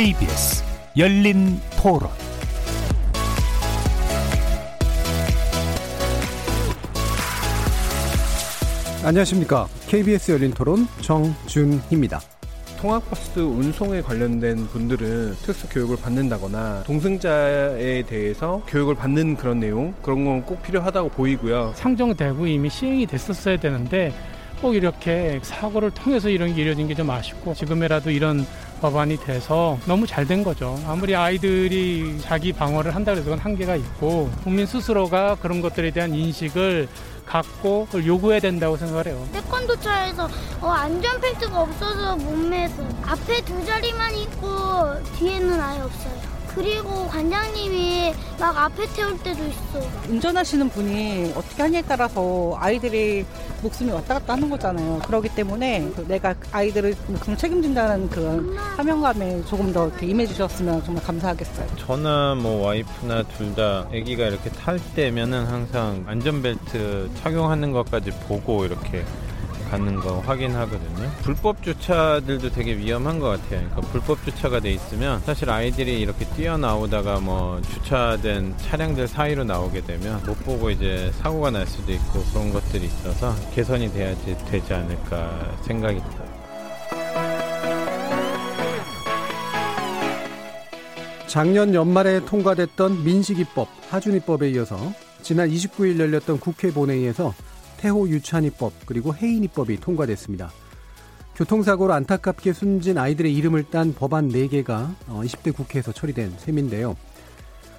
KBS 열린 토론 안녕하십니까. KBS 열린 토론 정준희입니다. 통학버스 운송에 관련된 분들은 특수 교육을 받는다거나 동승자에 대해서 교육을 받는 그런 내용 그런 건 꼭 필요하다고 보이고요. 상정되고 이미 시행이 됐었어야 되는데 꼭 이렇게 사고를 통해서 이런 게 이뤄진 게 좀 아쉽고 지금이라도 이런 법안이 돼서 너무 잘 된 거죠. 아무리 아이들이 자기 방어를 한다 그래도 그건 한계가 있고 국민 스스로가 그런 것들에 대한 인식을 갖고 그걸 요구해야 된다고 생각을 해요. 태권도차에서 어, 안전 벨트가 없어서 몸매에서 앞에 두 자리만 있고 뒤에는 아예 없어요. 그리고 관장님이 막 앞에 태울 때도 있어. 운전하시는 분이 어떻게 하냐에 따라서 아이들이 목숨이 왔다 갔다 하는 거잖아요. 그렇기 때문에 그 내가 아이들을 목숨 책임진다는 그 사명감에 조금 더 이렇게 임해주셨으면 정말 감사하겠어요. 저나 뭐 와이프나 둘 다 아기가 이렇게 탈 때면은 항상 안전벨트 착용하는 것까지 보고 이렇게 가는 거 확인하거든요. 불법 주차들도 되게 위험한 것 같아요. 그러니까 불법 주차가 돼 있으면 사실 아이들이 이렇게 뛰어나오다가 뭐 주차된 차량들 사이로 나오게 되면 못 보고 이제 사고가 날 수도 있고 그런 것들이 있어서 개선이 돼야지 되지 않을까 생각이 들어요. 작년 연말에 통과됐던 민식이법, 하준이법에 이어서 지난 29일 열렸던 국회 본회의에서 태호 유찬이법 그리고 해인이법이 통과됐습니다. 교통사고로 안타깝게 숨진 아이들의 이름을 딴 법안 4개가 20대 국회에서 처리된 셈인데요.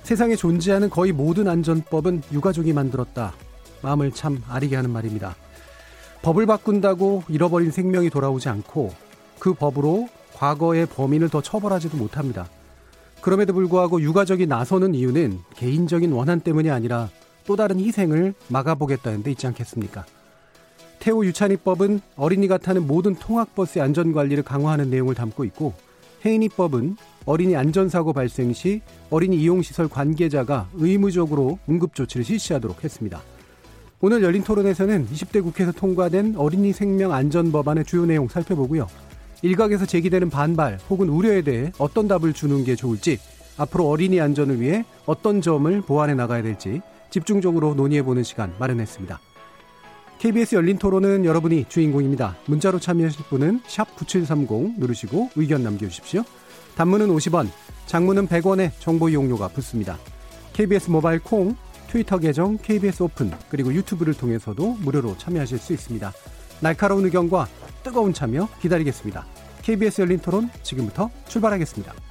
세상에 존재하는 거의 모든 안전법은 유가족이 만들었다. 마음을 참 아리게 하는 말입니다. 법을 바꾼다고 잃어버린 생명이 돌아오지 않고 그 법으로 과거의 범인을 더 처벌하지도 못합니다. 그럼에도 불구하고 유가족이 나서는 이유는 개인적인 원한 때문이 아니라 또 다른 희생을 막아보겠다는 데 있지 않겠습니까? 태호 유찬이법은 어린이가 타는 모든 통학버스의 안전관리를 강화하는 내용을 담고 있고 해인이법은 어린이 안전사고 발생 시 어린이 이용시설 관계자가 의무적으로 응급조치를 실시하도록 했습니다. 오늘 열린 토론에서는 20대 국회에서 통과된 어린이 생명 안전 법안의 주요 내용 살펴보고요. 일각에서 제기되는 반발 혹은 우려에 대해 어떤 답을 주는 게 좋을지 앞으로 어린이 안전을 위해 어떤 점을 보완해 나가야 될지 집중적으로 논의해보는 시간 마련했습니다. KBS 열린 토론은 여러분이 주인공입니다. 문자로 참여하실 분은 9730 누르시고 의견 남겨주십시오. 단문은 50원, 장문은 100원의 정보 이용료가 붙습니다. KBS 모바일 콩, 트위터 계정 KBS 오픈, 그리고 유튜브를 통해서도 무료로 참여하실 수 있습니다. 날카로운 의견과 뜨거운 참여 기다리겠습니다. KBS 열린 토론 지금부터 출발하겠습니다.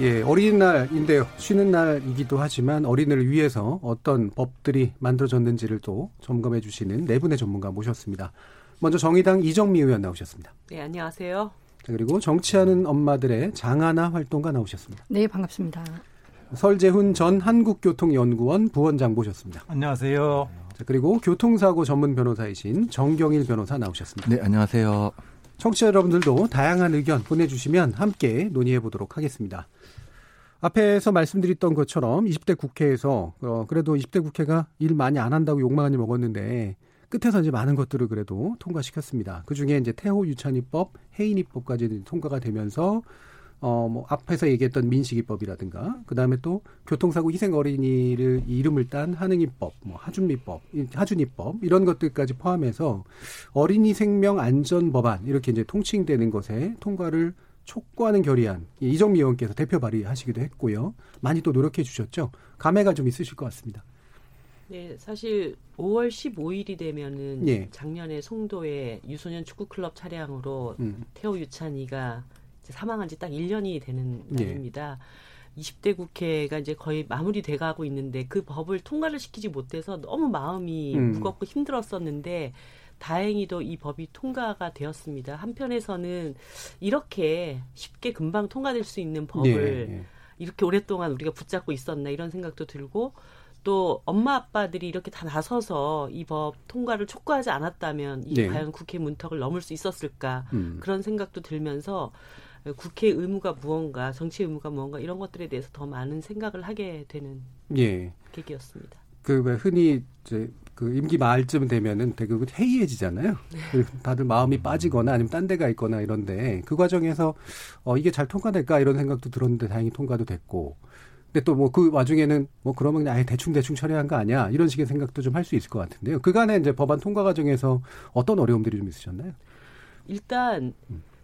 예, 어린이날인데요. 쉬는 날이기도 하지만 어린이를 위해서 어떤 법들이 만들어졌는지를 또 점검해 주시는 네 분의 전문가 모셨습니다. 먼저 정의당 이정미 의원 나오셨습니다. 네, 안녕하세요. 그리고 정치하는 엄마들의 장하나 활동가 나오셨습니다. 네, 반갑습니다. 설재훈 전 한국교통연구원 부원장 모셨습니다. 안녕하세요. 자, 그리고 교통사고 전문 변호사이신 정경일 변호사 나오셨습니다. 네, 안녕하세요. 청취자 여러분들도 다양한 의견 보내주시면 함께 논의해 보도록 하겠습니다. 앞에서 말씀드렸던 것처럼 20대 국회에서 어, 그래도 20대 국회가 일 많이 안 한다고 욕 많이 먹었는데 끝에서 이제 많은 것들을 그래도 통과시켰습니다. 그 중에 이제 태호 유찬이법, 해인이법까지 통과가 되면서 어, 뭐, 앞에서 얘기했던 민식이법이라든가, 그 다음에 또 교통사고 희생 어린이를 이름을 딴 한흥이법, 뭐, 하준미법, 하준이법, 이런 것들까지 포함해서 어린이 생명 안전 법안, 이렇게 이제 통칭되는 것에 통과를 촉구하는 결의안, 이정미 의원께서 대표 발의하시기도 했고요. 많이 또 노력해 주셨죠. 감회가 좀 있으실 것 같습니다. 네, 사실 5월 15일이 되면은 예. 작년에 송도에 유소년 축구 클럽 차량으로 음. 태호 유찬이가 사망한 지 딱 1년이 되는 예. 날입니다. 20대 국회가 이제 거의 마무리돼 가고 있는데 그 법을 통과를 시키지 못해서 너무 마음이 음. 무겁고 힘들었었는데 다행히도 이 법이 통과가 되었습니다. 한편에서는 이렇게 쉽게 금방 통과될 수 있는 법을 예, 예. 이렇게 오랫동안 우리가 붙잡고 있었나 이런 생각도 들고 또 엄마 아빠들이 이렇게 다 나서서 이 법 통과를 촉구하지 않았다면 이 네. 과연 국회 문턱을 넘을 수 있었을까 음. 그런 생각도 들면서 국회 의무가 무언가 정치 의무가 무언가 이런 것들에 대해서 더 많은 생각을 하게 되는 예. 계기였습니다. 그왜 흔히 이제 그 임기 말쯤 되면은 대부분 해이해지잖아요. 그 다들 마음이 빠지거나 아니면 딴 데가 있거나 이런데 그 과정에서 어 이게 잘 통과될까 이런 생각도 들었는데 다행히 통과도 됐고. 근데 또 뭐 그 와중에는 뭐 그러면 아예 대충 대충 처리한 거 아니야 이런 식의 생각도 좀 할 수 있을 것 같은데요. 그간에 이제 법안 통과 과정에서 어떤 어려움들이 좀 있으셨나요? 일단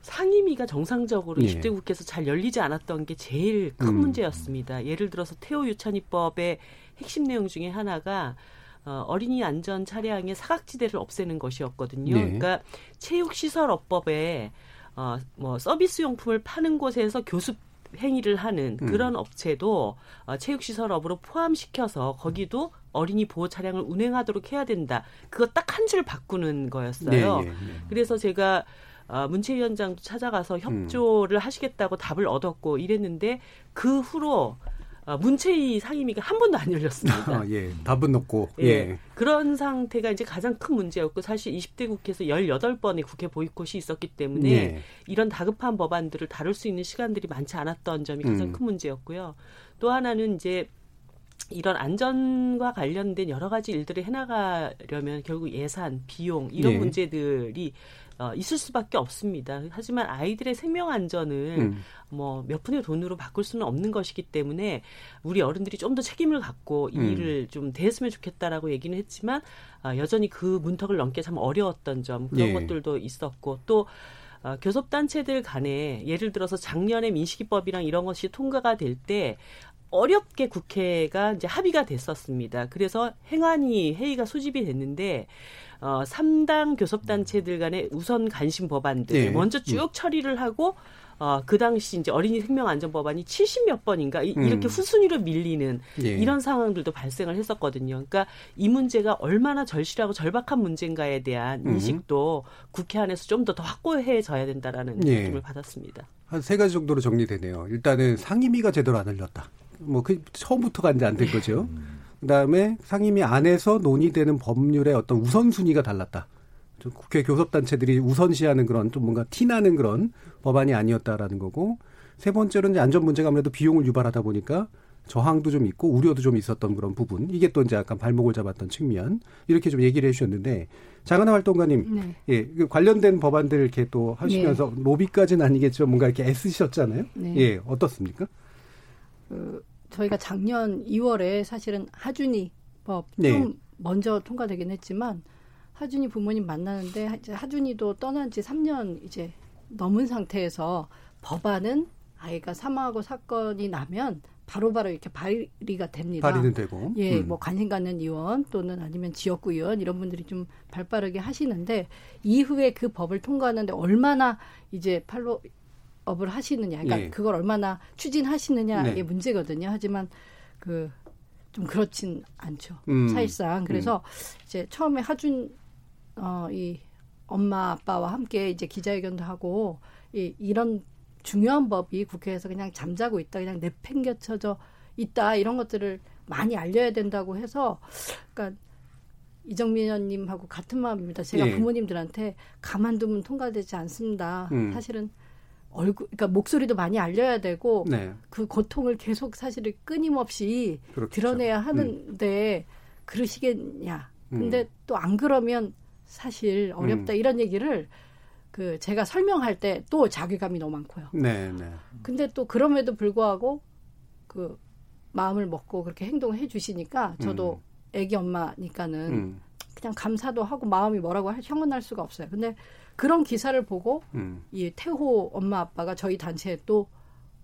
상임위가 정상적으로 예. 20대 국회에서 잘 열리지 않았던 게 제일 큰 음. 문제였습니다. 예를 들어서 태호 유찬이법의 핵심 내용 중에 하나가 어, 어린이 안전 차량의 사각지대를 없애는 것이었거든요. 네. 그러니까 체육시설업법에 어, 뭐 서비스 용품을 파는 곳에서 교습 행위를 하는 음. 그런 업체도 어, 체육시설업으로 포함시켜서 거기도 어린이 보호 차량을 운행하도록 해야 된다. 그거 딱 한 줄 바꾸는 거였어요. 예, 예. 그래서 제가 어, 문체 위원장도 찾아가서 협조를 하시겠다고 답을 얻었고 이랬는데 그 후로 어, 문체위 상임위가 한 번도 안 열렸습니다. 아, 예. 답은 없고. 예. 예. 그런 상태가 이제 가장 큰 문제였고 사실 20대 국회에서 18번의 국회 보이콧이 있었기 때문에 예. 이런 다급한 법안들을 다룰 수 있는 시간들이 많지 않았던 점이 가장 음. 큰 문제였고요. 또 하나는 이제 이런 안전과 관련된 여러 가지 일들을 해나가려면 결국 예산, 비용 이런 예. 문제들이 어, 있을 수밖에 없습니다. 하지만 아이들의 생명 안전을 음. 뭐몇 푼의 돈으로 바꿀 수는 없는 것이기 때문에 우리 어른들이 좀 더 책임을 갖고 이 음. 일을 좀 대했으면 좋겠다라고 얘기는 했지만 아, 여전히 그 문턱을 넘기 참 어려웠던 점 그런 예. 것들도 있었고 또 어, 교섭단체들 간에 예를 들어서 작년에 민식이법이랑 이런 것이 통과가 될 때 어렵게 국회가 이제 합의가 됐었습니다. 그래서 행안위 회의가 소집이 됐는데 어, 3당 교섭단체들 간의 우선 관심 법안들 예. 먼저 쭉 처리를 하고 어, 그 당시 이제 어린이 생명안전법안이 70몇 번인가 이, 음. 렇게 후순위로 밀리는 예. 이런 상황들도 발생을 했었거든요. 그러니까 이 문제가 얼마나 절실하고 절박한 문제인가에 대한 음. 인식도 국회 안에서 좀 더 더 확고해져야 된다라는 예. 느낌을 받았습니다. 한 세 가지 정도로 정리되네요. 일단은 상임위가 제대로 안 열렸다. 뭐 그 처음부터가 이제 안 된 거죠. 그다음에 상임위 안에서 논의되는 법률의 어떤 우선순위가 달랐다. 좀 국회 교섭단체들이 우선시하는 그런 좀 뭔가 티나는 그런 법안이 아니었다라는 거고 세 번째로는 이제 안전 문제가 아무래도 비용을 유발하다 보니까 저항도 좀 있고 우려도 좀 있었던 그런 부분 이게 또 이제 약간 발목을 잡았던 측면 이렇게 좀 얘기를 해주셨는데 장하나 활동가님 네. 예, 그 관련된 법안들 이렇게 또 하시면서 로비까지는 아니겠지만 뭔가 이렇게 애쓰셨잖아요. 네. 예, 어떻습니까? 그 저희가 작년 2월에 사실은 하준이 법좀 네. 먼저 통과되긴 했지만 하준이 부모님 만나는데 이제 하준이도 떠난 지 3년 이제 넘은 상태에서 법안은 아이가 사망하고 사건이 나면 바로 바로 이렇게 발의가 됩니다. 발의는 되고. 예, 음. 뭐 관심 갖는 의원 또는 아니면 지역구 의원 이런 분들이 좀 발빠르게 하시는데 이후에 그 법을 통과하는데 얼마나 이제 팔로 업을 하시느냐, 그러니까 예. 그걸 얼마나 추진하시느냐의 네. 문제거든요. 하지만 그 좀 그렇진 않죠. 음. 사실상 그래서 이제 처음에 하준 어이 엄마 아빠와 함께 이제 기자회견도 하고 이 이런 중요한 법이 국회에서 그냥 잠자고 있다, 그냥 내팽겨쳐져 있다 이런 것들을 많이 알려야 된다고 해서 그러니까 이정민 의원님하고 같은 마음입니다. 제가 예. 부모님들한테 가만두면 통과되지 않습니다. 음. 사실은 얼굴, 그러니까 목소리도 많이 알려야 되고 네. 그 고통을 계속 사실은 끊임없이 그렇겠죠. 드러내야 하는데 그러시겠냐. 근데 음. 또안 그러면 사실 어렵다 이런 얘기를 그 제가 설명할 때 또 자괴감이 너무 많고요. 네, 네. 근데 또 그럼에도 불구하고 그 마음을 먹고 그렇게 행동을 해 주시니까 저도 애기 엄마니까는 음. 그냥 감사도 하고 마음이 뭐라고 할- 형언할 수가 없어요. 근데 그런 기사를 보고 음. 이 태호 엄마 아빠가 저희 단체에 또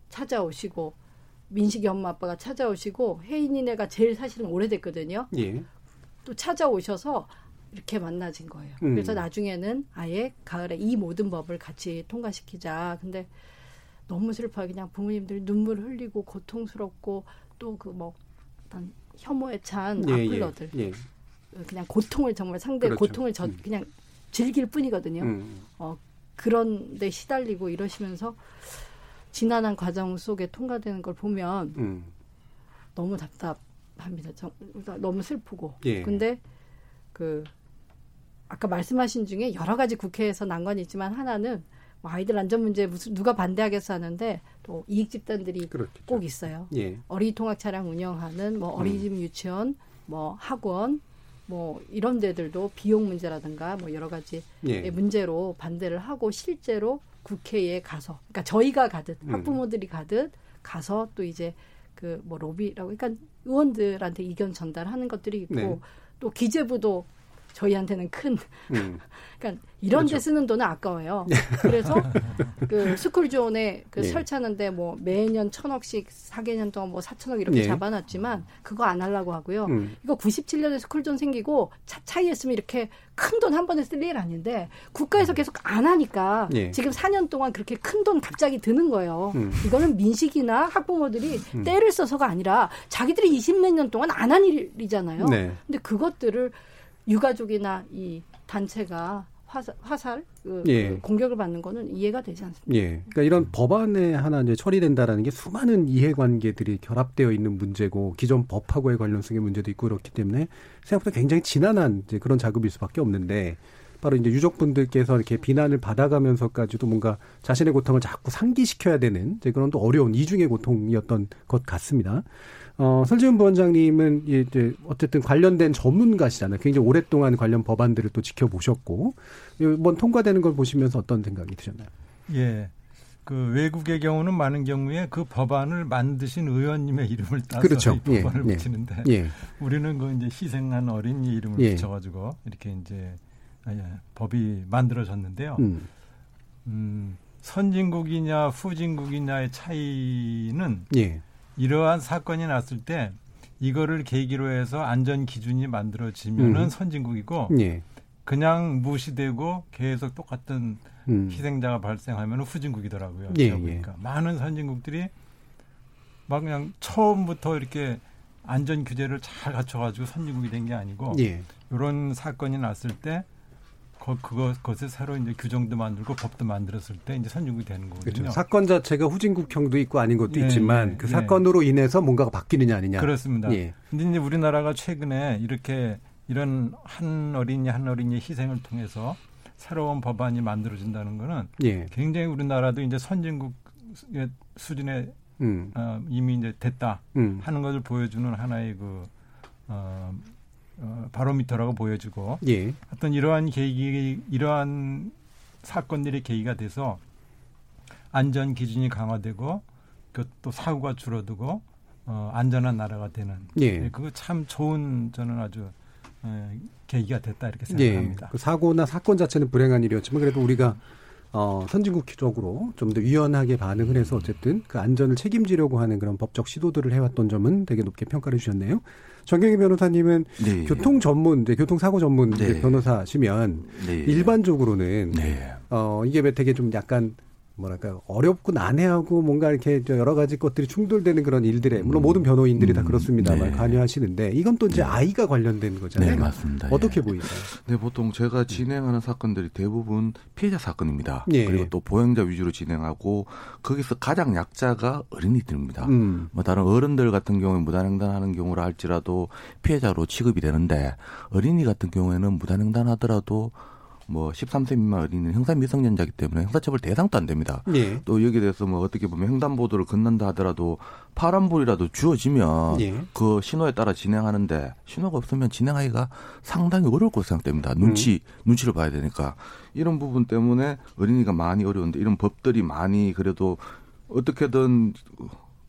찾아오시고 민식이 엄마 아빠가 찾아오시고 혜인이네가 제일 사실은 오래됐거든요. 예. 또 찾아오셔서 이렇게 만나진 거예요. 음. 그래서 나중에는 아예 가을에 이 모든 법을 같이 통과시키자. 근데 너무 슬퍼요. 그냥 부모님들 눈물 흘리고 고통스럽고 또 그 뭐 어떤 혐오에 찬 예, 악플러들 예. 예. 그냥 고통을 정말 상대 의 그렇죠. 고통을 저 음. 그냥 즐길 뿐이거든요. 음. 어, 그런데 시달리고 이러시면서 지난한 과정 속에 통과되는 걸 보면 음. 너무 답답합니다. 정, 너무 슬프고. 예. 근데 그 아까 말씀하신 중에 여러 가지 국회에서 난관이 있지만 하나는 뭐 아이들 안전 문제 무슨 누가 반대하겠어 하는데 또 이익 집단들이 그렇겠죠. 꼭 있어요. 예. 어린이 통학 차량 운영하는 뭐 어린이집 유치원, 뭐 학원, 뭐 이런 데들도 비용 문제라든가 뭐 여러 가지 예. 문제로 반대를 하고 실제로 국회에 가서 그러니까 저희가 가듯 음. 학부모들이 가듯 가서 또 이제 그 뭐 로비라고 그러니까 의원들한테 의견 전달하는 것들이 있고 네. 또 기재부도 저희한테는 큰 음. 그러니까 이런 데 그렇죠. 쓰는 돈은 아까워요. 그래서 그 스쿨존에 그 예. 설치하는데 뭐 매년 천억씩 4개년 동안 뭐 4천억 이렇게 예. 잡아놨지만 그거 안 하려고 하고요. 음. 이거 97년에 스쿨존 생기고 차차이 했으면 이렇게 큰 돈 한 번에 쓸 일 아닌데 국가에서 계속 안 하니까 예. 지금 4년 동안 그렇게 큰 돈 갑자기 드는 거예요. 음. 이거는 민식이나 학부모들이 음. 때를 써서가 아니라 자기들이 20몇 년 동안 안 한 일이잖아요. 네. 근데 그것들을 유가족이나 이 단체가 화살, 화살 그, 예. 그 공격을 받는 거는 이해가 되지 않습니다. 예. 그러니까 이런 법안에 하나 이제 처리된다라는 게 수많은 이해관계들이 결합되어 있는 문제고 기존 법하고의 관련성의 문제도 있고 그렇기 때문에 생각보다 굉장히 지난한 이제 그런 작업일 수밖에 없는데 바로 이제 유족분들께서 이렇게 비난을 받아가면서까지도 뭔가 자신의 고통을 자꾸 상기시켜야 되는 이제 그런 또 어려운 이중의 고통이었던 것 같습니다. 어, 설지훈 부원장님은 이제 어쨌든 관련된 전문가시잖아요. 굉장히 오랫동안 관련 법안들을 또 지켜보셨고 이번 통과되는 걸 보시면서 어떤 생각이 드셨나요? 예. 그 외국의 경우는 많은 경우에 그 법안을 만드신 의원님의 이름을 따서 그렇죠. 이 법안을 예, 예. 붙이는데 예. 우리는 그 이제 희생한 어린이 이름을 예. 붙여가지고 이렇게 이제 아, 예, 법이 만들어졌는데요. 음. 음, 선진국이냐 후진국이냐의 차이는 예. 이러한 사건이 났을 때 이거를 계기로 해서 안전 기준이 만들어지면은 음. 선진국이고 예. 그냥 무시되고 계속 똑같은 음. 희생자가 발생하면 후진국이더라고요. 예, 제가 보니까 많은 선진국들이 막 그냥 처음부터 이렇게 안전 규제를 잘 갖춰가지고 선진국이 된 게 아니고 예. 이런 사건이 났을 때 거, 그거, 그것에 새로 이제 규정도 만들고 법도 만들었을 때 이제 선진국이 되는 거거든요. 그렇죠. 사건 자체가 후진국형도 있고 아닌 것도 예, 있지만 예, 그 예. 사건으로 인해서 뭔가가 바뀌느냐 아니냐. 그렇습니다. 예. 근데 이제 우리나라가 최근에 이렇게 이런 한 어린이 한 어린이 희생을 통해서 새로운 법안이 만들어진다는 거는 예. 굉장히 우리나라도 이제 선진국의 수준에 음. 어, 이미 이제 됐다 음. 하는 것을 보여주는 하나의 그 어, 어, 바로미터라고 보여지고 예. 어떤 이러한 계기 이러한 사건들의 계기가 돼서 안전 기준이 강화되고 그또 사고가 줄어들고 어, 안전한 나라가 되는 예. 네, 그거 참 좋은 저는 아주 어, 계기가 됐다 이렇게 예. 생각합니다. 그 사고나 사건 자체는 불행한 일이었지만 그래도 우리가 어, 선진국적으로 좀 더 유연하게 반응을 해서 어쨌든 그 안전을 책임지려고 하는 그런 법적 시도들을 해왔던 점은 되게 높게 평가를 해주셨네요. 정경희 변호사님은 네. 교통 전문, 이제 교통사고 전문 네. 변호사시면 네. 일반적으로는 네. 어, 이게 왜 되게 좀 약간 뭐랄까 어렵고 난해하고 뭔가 이렇게 저 여러 가지 것들이 충돌되는 그런 일들에 물론 모든 변호인들이 다 음, 그렇습니다만 네. 관여하시는데 이건 또 이제 아이가 관련된 거잖아요. 네, 맞습니다. 어떻게 예. 보이나요? 네, 보통 제가 진행하는 사건들이 대부분 피해자 사건입니다. 예. 그리고 또 보행자 위주로 진행하고 거기서 가장 약자가 어린이들입니다. 음. 뭐 다른 어른들 같은 경우에 무단횡단하는 경우라 할지라도 피해자로 취급이 되는데 어린이 같은 경우에는 무단횡단하더라도 뭐 13세 미만 어린이는 형사 미성년자이기 때문에 형사처벌 대상도 안 됩니다. 예. 또 여기에 대해서 뭐 어떻게 보면 횡단보도를 건넌다 하더라도 파란불이라도 주어지면 예. 그 신호에 따라 진행하는데 신호가 없으면 진행하기가 상당히 어려울 것으로 생각됩니다. 눈치 눈치를 봐야 되니까 이런 부분 때문에 어린이가 많이 어려운데 이런 법들이 많이 그래도 어떻게든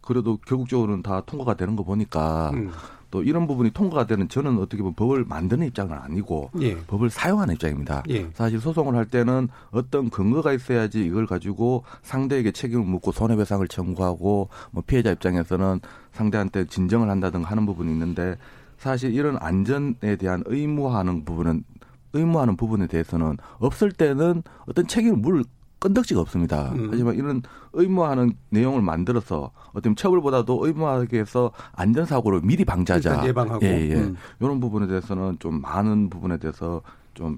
그래도 결국적으로는 다 통과가 되는 거 보니까 음. 또 이런 부분이 통과가 되는 저는 어떻게 보면 법을 만드는 입장은 아니고 예. 법을 사용하는 입장입니다. 예. 사실 소송을 할 때는 어떤 근거가 있어야지 이걸 가지고 상대에게 책임을 묻고 손해배상을 청구하고 뭐 피해자 입장에서는 상대한테 진정을 한다든가 하는 부분이 있는데 사실 이런 안전에 대한 의무화하는 부분은 의무하는 부분에 대해서는 없을 때는 어떤 책임을 물 끈덕지가 없습니다. 음. 하지만 이런 의무화하는 내용을 만들어서 어떤 처벌보다도 의무화하게 해서 안전사고를 미리 방지하자. 일단 예방하고. 예, 예. 음. 이런 부분에 대해서는 좀 많은 부분에 대해서 좀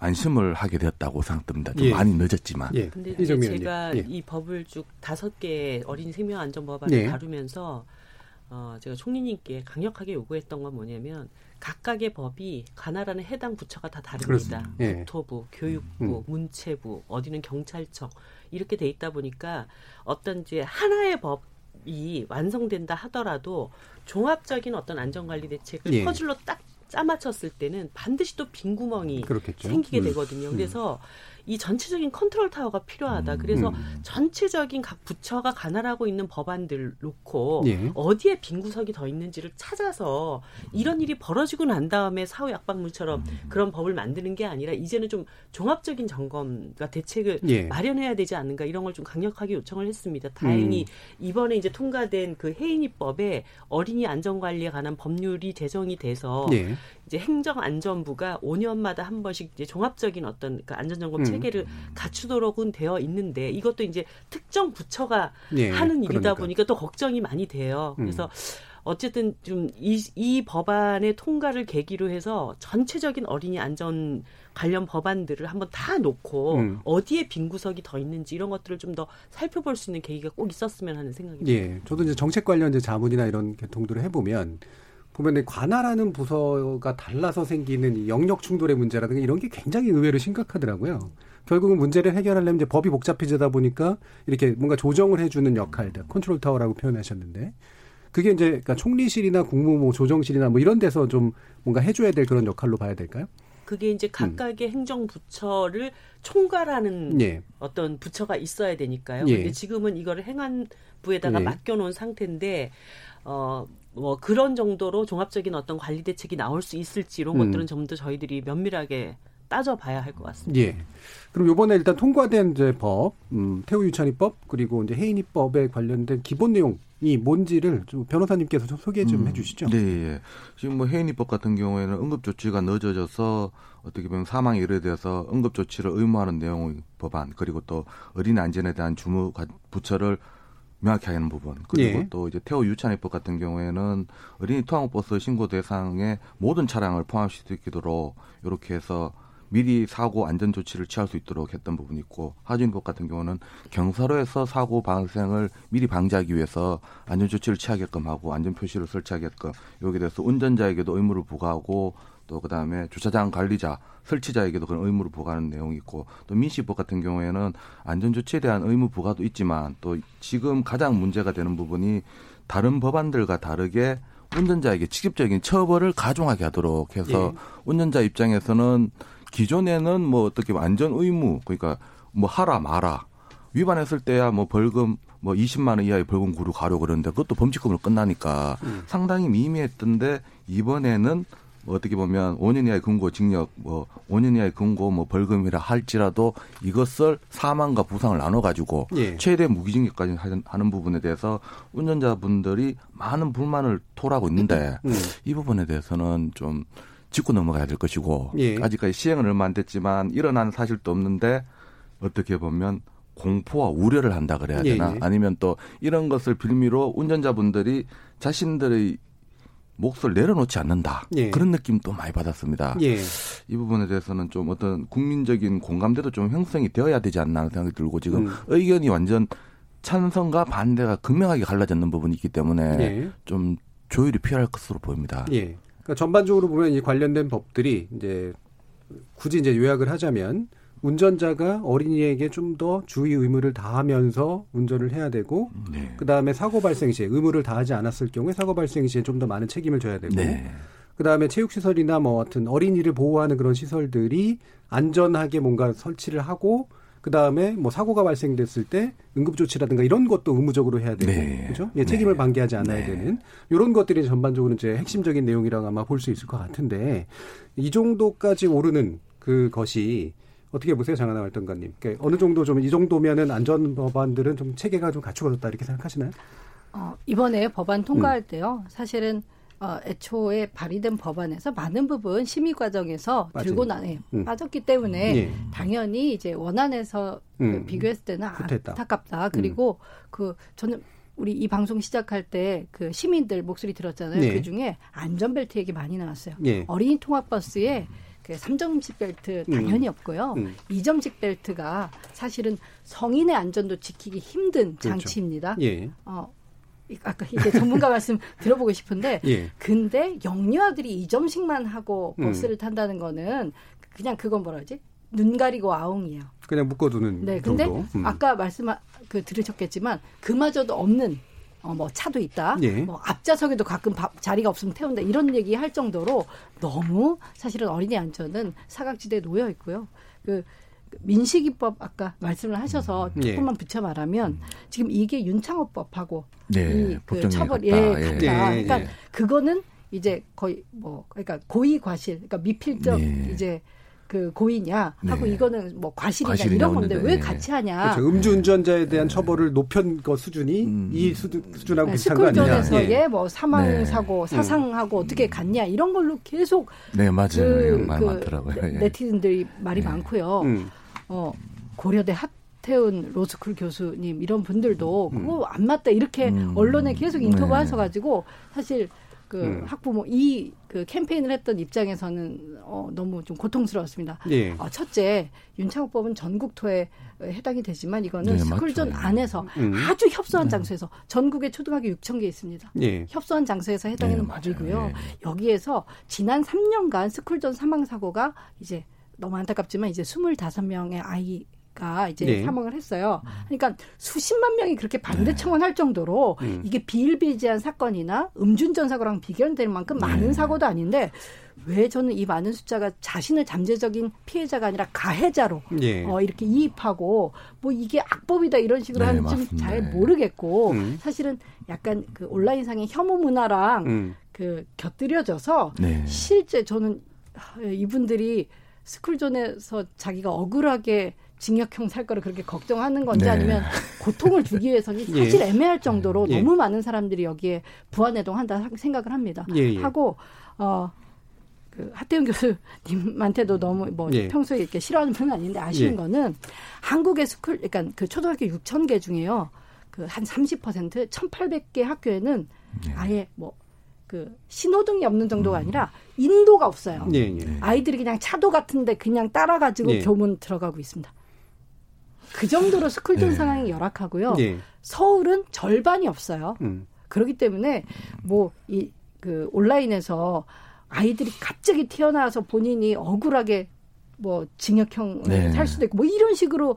안심을 하게 되었다고 생각됩니다. 좀 예. 많이 늦었지만. 예. 근데 이제 제가. 예. 이 법을 쭉 다섯 개 어린이 생명 안전 법안을 예. 다루면서 어, 제가 총리님께 강력하게 요구했던 건 뭐냐면 각각의 법이 관할하는 해당 부처가 다 다릅니다. 예. 국토부, 교육부, 음. 문체부, 어디는 경찰청 이렇게 돼 있다 보니까 어떤 이제 하나의 법이 완성된다 하더라도 종합적인 어떤 안전관리 대책을 예. 퍼즐로 딱 짜맞췄을 때는 반드시 또 빈 구멍이 그렇겠죠. 생기게 음. 되거든요. 음. 그래서 이 전체적인 컨트롤 타워가 필요하다. 그래서 음. 전체적인 각 부처가 관할하고 있는 법안들 놓고 예. 어디에 빈 구석이 더 있는지를 찾아서 이런 일이 벌어지고 난 다음에 사후 약방물처럼 그런 법을 만드는 게 아니라 이제는 좀 종합적인 점검과 대책을 예. 마련해야 되지 않는가 이런 걸 좀 강력하게 요청을 했습니다. 다행히 음. 이번에 이제 통과된 그 해인이법에 어린이 안전관리에 관한 법률이 제정이 돼서 예. 이제 행정안전부가 5년마다 한 번씩 이제 종합적인 어떤 그 안전점검 음. 체계를 갖추도록은 되어 있는데 이것도 이제 특정 부처가 예, 하는 일이다 그러니까. 보니까 또 걱정이 많이 돼요. 음. 그래서 어쨌든 좀이 이 법안의 통과를 계기로 해서 전체적인 어린이 안전 관련 법안들을 한번 다 놓고 음. 어디에 빈 구석이 더 있는지 이런 것들을 좀 더 살펴볼 수 있는 계기가 꼭 있었으면 하는 생각이 듭니다. 예. 저도 이제 정책 관련 이제 자문이나 이런 개통들을 해보면 보면 이 관할하는 부서가 달라서 생기는 이 영역 충돌의 문제라든가 이런 게 굉장히 의외로 심각하더라고요. 결국은 문제를 해결하려면 이제 법이 복잡해지다 보니까 이렇게 뭔가 조정을 해주는 역할들, 컨트롤 타워라고 표현하셨는데 그게 이제 그러니까 총리실이나 국무 뭐 조정실이나 뭐 이런 데서 좀 뭔가 해줘야 될 그런 역할로 봐야 될까요? 그게 이제 각각의 행정부처를 총괄하는 예. 어떤 부처가 있어야 되니까요. 예. 근데 지금은 이거를 행안부에다가 예. 맡겨놓은 상태인데 어. 뭐 그런 정도로 종합적인 어떤 관리 대책이 나올 수 있을지 이런 음. 것들은 좀더 저희들이 면밀하게 따져봐야 할 것 같습니다. 예. 그럼 요번에 일단 통과된 이제 법, 음, 태우 유찬이법 그리고 이제 해인이법에 관련된 기본 내용이 뭔지를 좀 변호사님께서 좀 소개 좀 음, 해주시죠. 네, 예. 지금 뭐 해인이법 같은 경우에는 응급조치가 늦어져서 어떻게 보면 사망에 이르돼서 응급조치를 의무하는 내용의 법안 그리고 또 어린이 안전에 대한 주무 관- 부처를 명확히 하는 부분 그리고 예. 또 이제 태호 유찬이법 같은 경우에는 어린이 통학버스 신고 대상에 모든 차량을 포함시킬 수 있도록 이렇게 해서 미리 사고 안전 조치를 취할 수 있도록 했던 부분이 있고 하준법 같은 경우는 경사로에서 사고 발생을 미리 방지하기 위해서 안전 조치를 취하게끔 하고 안전 표시를 설치하게끔 여기에 대해서 운전자에게도 의무를 부과하고 또 그다음에 주차장 관리자 설치자에게도 그런 의무를 부과하는 내용이 있고 또 민식법 같은 경우에는 안전 조치에 대한 의무 부과도 있지만 또 지금 가장 문제가 되는 부분이 다른 법안들과 다르게 운전자에게 직접적인 처벌을 가중하게 하도록 해서 예. 운전자 입장에서는 기존에는 뭐 어떻게 안전 의무 그러니까 뭐 하라 마라 위반했을 때야 뭐 벌금 뭐 20만 원 이하의 벌금 구류 가려 그러는데 그것도 범칙금으로 끝나니까 상당히 미미했던데 이번에는 뭐 어떻게 보면 5년 이하의 금고 징역 뭐 5년 이하의 금고 뭐 벌금이라 할지라도 이것을 사망과 부상을 나눠 가지고 예. 최대 무기징역까지 하는- 하는 부분에 대해서 운전자분들이 많은 불만을 토하고 있는데 음. 이 부분에 대해서는 좀 짚고 넘어가야 될 것이고 예. 아직까지 시행은 얼마 안 됐지만 일어난 사실도 없는데 어떻게 보면 공포와 우려를 한다 그래야 예, 되나 예. 아니면 또 이런 것을 빌미로 운전자분들이 자신들의 몫을 내려놓지 않는다 예. 그런 느낌도 많이 받았습니다. 예. 이 부분에 대해서는 좀 어떤 국민적인 공감대도 좀 형성이 되어야 되지 않나 하는 생각이 들고 지금 음. 의견이 완전 찬성과 반대가 극명하게 갈라졌는 부분이 있기 때문에 예. 좀 조율이 필요할 것으로 보입니다. 예. 그러니까 전반적으로 보면 이 관련된 법들이 이제 굳이 이제 요약을 하자면 운전자가 어린이에게 좀 더 주의 의무를 다하면서 운전을 해야 되고 네. 그 다음에 사고 발생 시에 의무를 다하지 않았을 경우에 사고 발생 시에 좀 더 많은 책임을 져야 되고 네. 그 다음에 체육 시설이나 뭐 같은 어린이를 보호하는 그런 시설들이 안전하게 뭔가 설치를 하고 그 다음에 뭐 사고가 발생됐을 때 응급 조치라든가 이런 것도 의무적으로 해야 되고 네. 그죠? 예, 책임을 네. 방기하지 않아야 네. 되는 이런 것들이 전반적으로 이제 핵심적인 내용이라고 아마 볼 수 있을 것 같은데 이 정도까지 오르는 그것이 어떻게 보세요, 장하나 활동가님? 그러니까 어느 정도 좀 이 정도면은 안전 법안들은 좀 체계가 좀 갖추어졌다 이렇게 생각하시나요? 어, 이번에 법안 통과할 음. 때요. 사실은 어, 애초에 발의된 법안에서 많은 부분 심의 과정에서 빠진. 들고 나 예, 음. 빠졌기 때문에 예. 당연히 이제 원안에서 그 음. 비교했을 때는 후퇴했다. 음. 안타깝다. 그리고 그 저는 우리 이 방송 시작할 때 그 시민들 목소리 들었잖아요. 네. 그 중에 안전벨트 얘기 많이 나왔어요. 예. 어린이 통학버스에 그 3점식 벨트 당연히 음. 없고요. 음. 2점식 벨트가 사실은 성인의 안전도 지키기 힘든 그렇죠. 장치입니다. 예. 어, 이- 아까 이제 전문가 말씀 들어보고 싶은데 예. 근데 영유아들이 2점씩만 하고 음. 버스를 탄다는 거는 그냥 그건 뭐라 그러지? 눈 가리고 아웅이에요. 그냥 묶어두는 네, 근데 정도. 음. 아까 말씀 그 들으셨겠지만 그마저도 없는 어, 뭐 차도 있다. 예. 뭐 앞좌석에도 가끔 밥- 자리가 없으면 태운다. 이런 얘기 할 정도로 너무 사실은 어린이 안전은 사각지대에 놓여 있고요. 그 민식이법 아까 말씀을 하셔서 예. 조금만 붙여 말하면 지금 이게 윤창호법하고 네, 이그 처벌 같다. 예, 예. 같다. 예, 그러니까 예. 그거는 이제 거의 뭐 그러니까 고의 과실, 그러니까 미필적 네. 이제 그 고의냐 하고 네. 이거는 뭐 과실이냐 과실이 이런 건데 나오는데, 왜 네. 같이 하냐? 그렇죠. 음주운전자에 대한 처벌을 높인 거 수준이 이 수준, 수준하고 네, 비슷한 거 아니냐. 스쿨존에서의 예. 뭐 사망 네. 사고 사상하고 어떻게 갔냐 이런 걸로 계속 네, 맞아요. 그, 말 그 많더라고요. 예. 네티즌들이 말이 많고요. 음. 어, 고려대 하태훈 로스쿨 교수님 이런 분들도 그거 안 맞다 이렇게 음. 언론에 계속 인터뷰 네. 하셔 가지고 사실 그 음. 학부모 이 그 캠페인을 했던 입장에서는 어, 너무 좀 고통스러웠습니다. 예. 어, 첫째 윤창호법은 전국토에 해당이 되지만 이거는 네, 스쿨존 맞죠. 안에서 음. 아주 협소한 장소에서 전국에 초등학교 6천 개 있습니다. 예. 협소한 장소에서 해당하는 네. 법이고요. 예. 여기에서 지난 3년간 스쿨존 사망 사고가 이제 너무 안타깝지만 이제 25명의 아이 가 이제 네. 사망을 했어요. 그러니까 수십만 명이 그렇게 반대 청원할 정도로 음. 이게 비일비재한 사건이나 음주운전 사고랑 비교될 만큼 많은 사고도 아닌데 왜 저는 이 많은 숫자가 자신을 잠재적인 피해자가 아니라 가해자로 예. 어, 이렇게 이입하고 뭐 이게 악법이다 이런 식으로 네, 하는 좀 맞습니다. 잘 네. 모르겠고 음. 사실은 약간 그 온라인상의 혐오 문화랑 음. 그 곁들여져서 네. 실제 저는 하, 이분들이 스쿨존에서 자기가 억울하게 징역형 살 거를 그렇게 걱정하는 건지 네. 아니면 고통을 주기 위해서는 예. 사실 애매할 정도로 예. 너무 많은 사람들이 여기에 부화뇌동한다 생각을 합니다. 예, 예. 하고 어. 그 하태훈 교수님한테도 너무 뭐 예. 평소에 이렇게 싫어하는 분은 아닌데 아쉬운 예. 거는 한국의 스쿨 그러니까 그 초등학교 6천 개 중에요. 그 한 30% 1,800개 학교에는 아예 뭐그 신호등이 없는 정도가 아니라 인도가 없어요. 예, 예. 아이들이 그냥 차도 같은데 그냥 따라가지고 예. 교문 들어가고 있습니다. 그 정도로 스쿨존 네. 상황이 열악하고요. 예. 서울은 절반이 없어요. 음. 그렇기 때문에 뭐 이 그 온라인에서 아이들이 갑자기 튀어나와서 본인이 억울하게 뭐 징역형을 네. 살 수도 있고 뭐 이런 식으로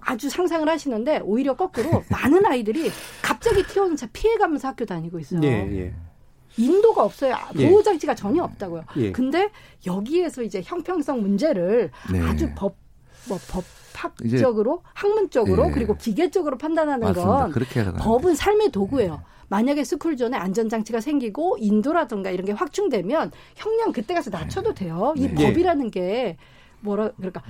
아주 상상을 하시는데 오히려 거꾸로 많은 아이들이 갑자기 튀어나와서 피해가면서 학교 다니고 있어요. 예, 예. 인도가 없어요. 예. 보호 장치가 전혀 없다고요. 예. 근데 여기에서 이제 형평성 문제를 네. 아주 법, 뭐 법 학적으로, 학문적으로, 예. 그리고 기계적으로 판단하는 맞습니다. 건 그렇게 법은 삶의 도구예요. 만약에 스쿨존에 안전장치가 생기고 인도라든가 이런 게 확충되면 형량 그때 가서 낮춰도 돼요. 이 네. 법이라는 게 뭐라 그러니까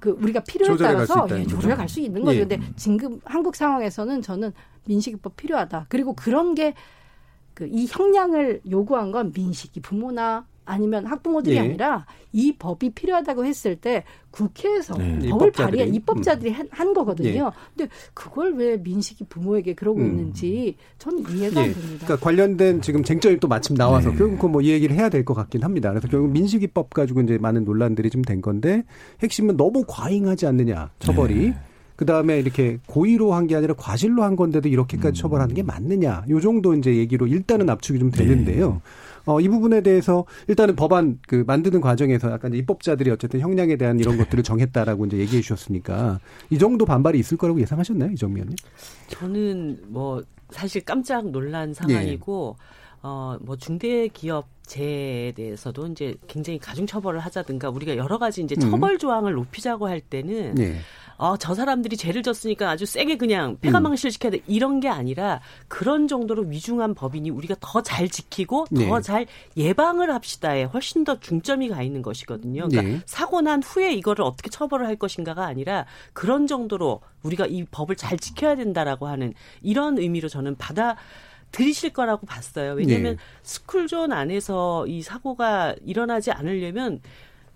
그 우리가 필요에 갈수 따라서 예. 조절해 갈수 있는 거죠. 예. 근데 지금 한국 상황에서는 저는 민식이법 필요하다. 그리고 그런 게 그 이 형량을 요구한 건 민식이 부모나 아니면 학부모들이 예. 아니라 이 법이 필요하다고 했을 때 국회에서 네. 법을 입법자들이. 발의한 입법자들이 한, 한 거거든요. 예. 근데 그걸 왜 민식이 부모에게 그러고 음. 있는지 저는 이해가 예. 안 됩니다. 그러니까 관련된 지금 쟁점이 또 마침 나와서 네. 결국 그뭐 이 얘기를 해야 될 것 같긴 합니다. 그래서 결국 민식이법 가지고 이제 많은 논란들이 좀 된 건데 핵심은 너무 과잉하지 않느냐 처벌이. 네. 그 다음에 이렇게 고의로 한 게 아니라 과실로 한 건데도 이렇게까지 처벌하는 게 맞느냐. 요 정도 이제 얘기로 일단은 압축이 좀 되는데요. 어, 이 부분에 대해서 일단은 법안 그 만드는 과정에서 약간 입법자들이 어쨌든 형량에 대한 이런 것들을 정했다라고 이제 얘기해 주셨으니까 이 정도 반발이 있을 거라고 예상하셨나요? 이정미 의원님? 저는 뭐 사실 깜짝 놀란 상황이고 어뭐 중대기업체에 대해서도 이제 굉장히 가중 처벌을 하자든가 우리가 여러 가지 이제 음. 처벌 조항을 높이자고 할 때는 예. 어, 저 사람들이 죄를 졌으니까 아주 세게 그냥 폐가망실 시켜야 돼. 이런 게 아니라 그런 정도로 위중한 법이니 우리가 더 잘 지키고 네. 더잘 예방을 합시다에 훨씬 더 중점이 가 있는 것이거든요. 그러니까 네. 사고 난 후에 이거를 어떻게 처벌을 할 것인가가 아니라 그런 정도로 우리가 이 법을 잘 지켜야 된다라고 하는 이런 의미로 저는 받아 들이실 거라고 봤어요. 왜냐하면 네. 스쿨존 안에서 이 사고가 일어나지 않으려면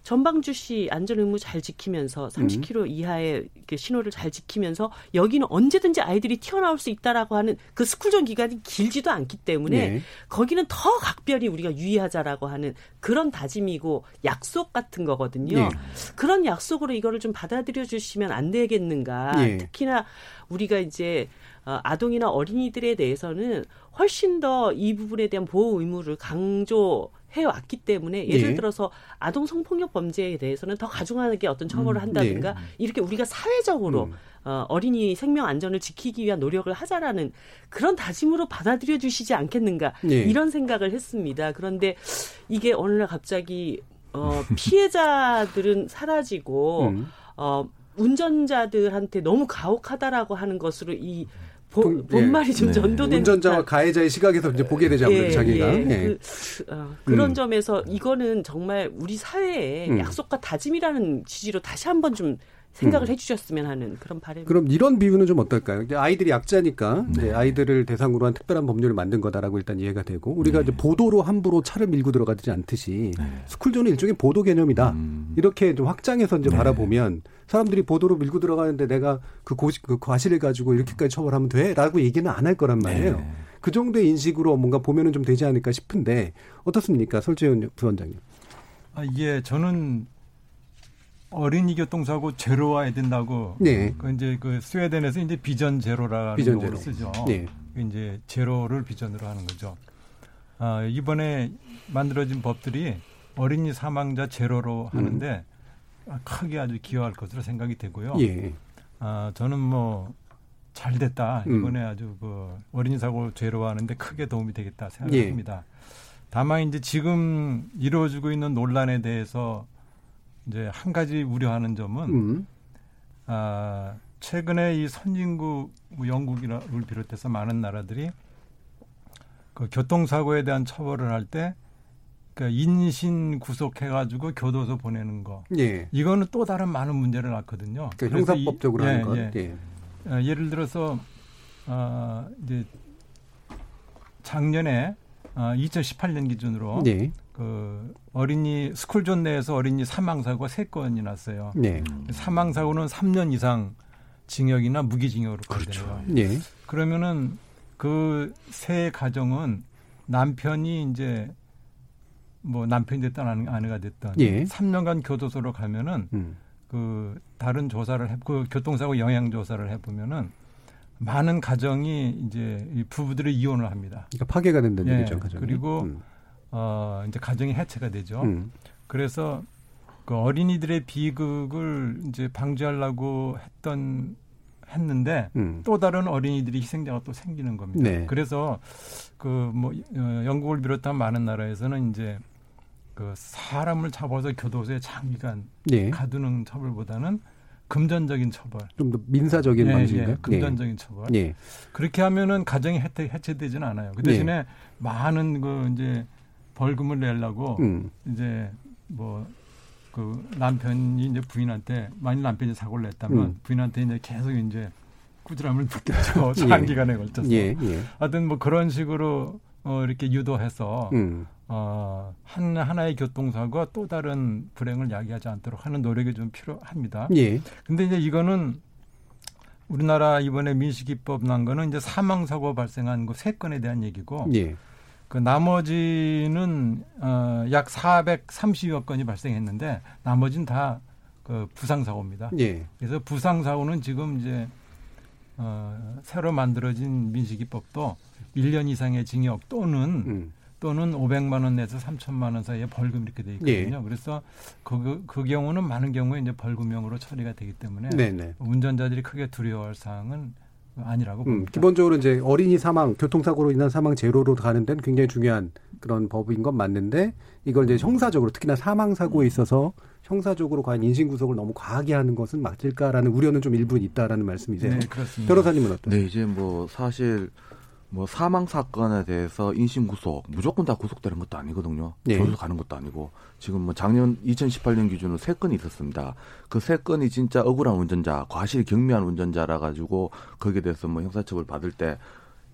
전방주 시 안전 의무 잘 지키면서 30km 음. 이하의 신호를 잘 지키면서 여기는 언제든지 아이들이 튀어나올 수 있다라고 하는 그 스쿨존 기간이 길지도 않기 때문에 네. 거기는 더 각별히 우리가 유의하자라고 하는 그런 다짐이고 약속 같은 거거든요. 네. 그런 약속으로 이거를 좀 받아들여 주시면 안 되겠는가. 네. 특히나 우리가 이제 어, 아동이나 어린이들에 대해서는 훨씬 더 이 부분에 대한 보호 의무를 강조 해왔기 때문에 예를 네. 들어서 아동 성폭력 범죄에 대해서는 더 가중하게 어떤 처벌을 음, 한다든가 네. 이렇게 우리가 사회적으로 음. 어, 어린이 생명 안전을 지키기 위한 노력을 하자라는 그런 다짐으로 받아들여 주시지 않겠는가 네. 이런 생각을 했습니다. 그런데 이게 어느 날 갑자기 어, 피해자들은 사라지고 음. 어, 운전자들한테 너무 가혹하다라고 하는 것으로 이 본, 본 말이 좀 네. 전도된 운전자와 가해자의 시각에서 이제 보게 아무래도 예, 자기가 예. 예. 그, 어, 그런 음. 점에서 이거는 정말 우리 사회의 음. 약속과 다짐이라는 취지로 다시 한번 좀 생각을 음. 해주셨으면 하는 그런 바람. 그럼 이런 비유는 좀 어떨까요? 이제 아이들이 약자니까 네. 이제 아이들을 대상으로 한 특별한 법률을 만든 거다라고 일단 이해가 되고 우리가 네. 이제 보도로 함부로 차를 밀고 들어가지 않듯이 네. 스쿨존은 일종의 보도 개념이다. 음. 이렇게 좀 확장해서 이제 네. 바라보면 사람들이 보도로 밀고 들어가는데 내가 그, 고시, 그 과실을 가지고 이렇게까지 처벌하면 돼라고 얘기는 안 할 거란 말이에요. 네. 그 정도의 인식으로 뭔가 보면은 좀 되지 않을까 싶은데 어떻습니까, 설재현 부원장님? 아, 예, 저는 어린이 교통사고 제로화해야 된다고. 네. 그 이제 그 스웨덴에서 이제 비전 제로라는 비전 용어를 쓰죠. 네. 그 이제 제로를 비전으로 하는 거죠. 아, 이번에 만들어진 법들이 어린이 사망자 제로로 하는데 음. 크게 아주 기여할 것으로 생각이 되고요. 예. 아, 저는 뭐 잘 됐다. 음. 이번에 음. 아주 그 어린이 사고 제로하는데 크게 도움이 되겠다 생각합니다. 예. 다만 이제 지금 이루어지고 있는 논란에 대해서 이제 한 가지 우려하는 점은 음. 아, 최근에 이 선진국 뭐 영국을 비롯해서 많은 나라들이 그 교통사고에 대한 처벌을 할때 그 인신 구속해가지고 교도소 보내는 거. 예. 이거는 또 다른 많은 문제를 낳거든요. 그 형사법적으로 이, 하는 예, 것. 예. 예. 어, 예를 들어서 어, 이제 작년에 어, 2018년 기준으로 네. 그 어린이 스쿨존 내에서 어린이 사망 사고가 세 건이 났어요. 네. 사망 사고는 3년 이상 징역이나 무기징역으로 그렇죠. 네. 그러면은 그 세 가정은 남편이 이제 뭐 남편이 됐던 아내가 됐던 예. 3년간 교도소로 가면은 음. 그 다른 조사를 해, 그 교통사고 영향 조사를 해 보면은 많은 가정이 이제 이 부부들이 이혼을 합니다. 그러니까 파괴가 된다는 예. 얘기죠, 가정. 그리고 음. 어 이제 가정이 해체가 되죠. 음. 그래서 그 어린이들의 비극을 이제 방지하려고 했던 했는데 음. 또 다른 어린이들이 희생자가 또 생기는 겁니다. 네. 그래서 그뭐 어, 영국을 비롯한 많은 나라에서는 이제 그 사람을 잡아서 교도소에 장기간 네. 가두는 처벌보다는 금전적인 처벌. 좀 더 민사적인 예, 방식인가요? 예, 금전적인 네. 처벌. 예. 그렇게 하면은 가정이 해체, 해체되지는 않아요. 그 대신에 네. 많은 그 이제 벌금을 내려고 음. 이제 뭐 그 남편이 이제 부인한테 만일 남편이 사고를 냈다면 음. 부인한테 이제 계속 이제 꾸지람을 듣겠죠. 예. 장기간에 걸쳐서. 예, 예. 하여튼 뭐 그런 식으로 어 이렇게 유도해서 음. 어, 한, 하나의 교통사고가 또 다른 불행을 야기하지 않도록 하는 노력이 좀 필요합니다. 예. 근데 이제 이거는 우리나라 이번에 민식이법 난 거는 이제 사망 사고 발생한 그 세 건에 대한 얘기고 예. 그 나머지는 어, 약 430여 건이 발생했는데 나머지는 다 그 부상 사고입니다. 예. 그래서 부상 사고는 지금 이제 어, 새로 만들어진 민식이법도 1년 이상의 징역 또는 음. 또는 500만 원 내서 3천만 원 사이에 벌금 이렇게 돼 있거든요. 네. 그래서 그, 그 경우는 많은 경우에 이제 벌금형으로 처리가 되기 때문에 네네. 네. 운전자들이 크게 두려워할 사항은 아니라고 음, 봅니다. 기본적으로 이제 어린이 사망, 교통사고로 인한 사망 제로로 가는 데는 굉장히 중요한 그런 법인 건 맞는데 이걸 이제 형사적으로 특히나 사망 사고에 있어서 형사적으로 과연 인신 구속을 너무 과하게 하는 것은 맞을까라는 우려는 좀 일부 있다라는 말씀이세요. 네, 그렇습니다. 변호사님은 어떠세요? 네, 이제 뭐 사실 뭐 사망 사건에 대해서 인신 구속 무조건 다 구속되는 것도 아니거든요. 네. 교수 가는 것도 아니고 지금 뭐 작년 2018년 기준으로 세 건이 있었습니다. 그 세 건이 진짜 억울한 운전자, 과실 경미한 운전자라 가지고 거기에 대해서 뭐 형사처벌 받을 때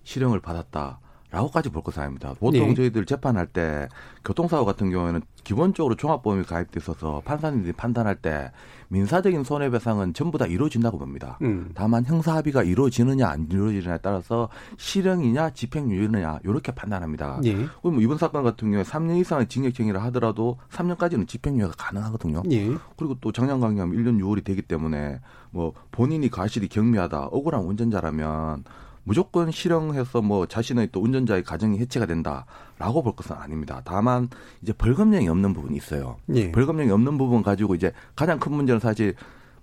실형을 받았다. 라고까지 볼 것은 아닙니다. 보통 네. 저희들 재판할 때 교통사고 같은 경우에는 기본적으로 종합보험이 가입돼 있어서 판사님들이 판단할 때 민사적인 손해배상은 전부 다 이루어진다고 봅니다. 음. 다만 형사합의가 이루어지느냐 안 이루어지느냐에 따라서 실형이냐 집행유예느냐 이렇게 판단합니다. 예. 그럼 뭐 이번 사건 같은 경우에 3년 이상의 징역형이라 하더라도 3년까지는 집행유예가 가능하거든요. 예. 그리고 또 작년강경하면 1년 6월이 되기 때문에 뭐 본인이 과실이 경미하다 억울한 운전자라면 무조건 실형해서 뭐 자신의 또 운전자의 가정이 해체가 된다라고 볼 것은 아닙니다. 다만 이제 벌금형이 없는 부분이 있어요. 예. 벌금형이 없는 부분 가지고 이제 가장 큰 문제는 사실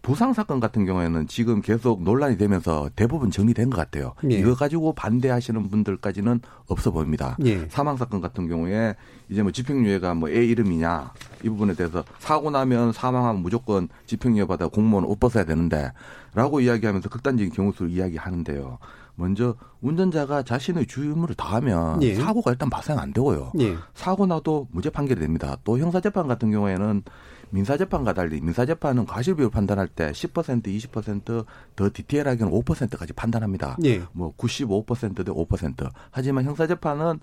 부상 사건 같은 경우에는 지금 계속 논란이 되면서 대부분 정리된 것 같아요. 예. 이거 가지고 반대하시는 분들까지는 없어 보입니다. 예. 사망 사건 같은 경우에 이제 뭐 집행유예가 뭐 애 이름이냐 이 부분에 대해서 사고 나면 사망하면 무조건 집행유예 받아 공무원 옷 벗어야 되는데라고 이야기하면서 극단적인 경우 수를 이야기하는데요. 먼저 운전자가 자신의 주의 의무를 다하면 예. 사고가 일단 발생 안 되고요. 예. 사고 나도 무죄 판결이 됩니다. 또 형사재판 같은 경우에는 민사재판과 달리 민사재판은 과실비율 판단할 때 10% 20%더 디테일하게는 5%까지 판단합니다. 예. 뭐 95%대 5%. 하지만 형사재판은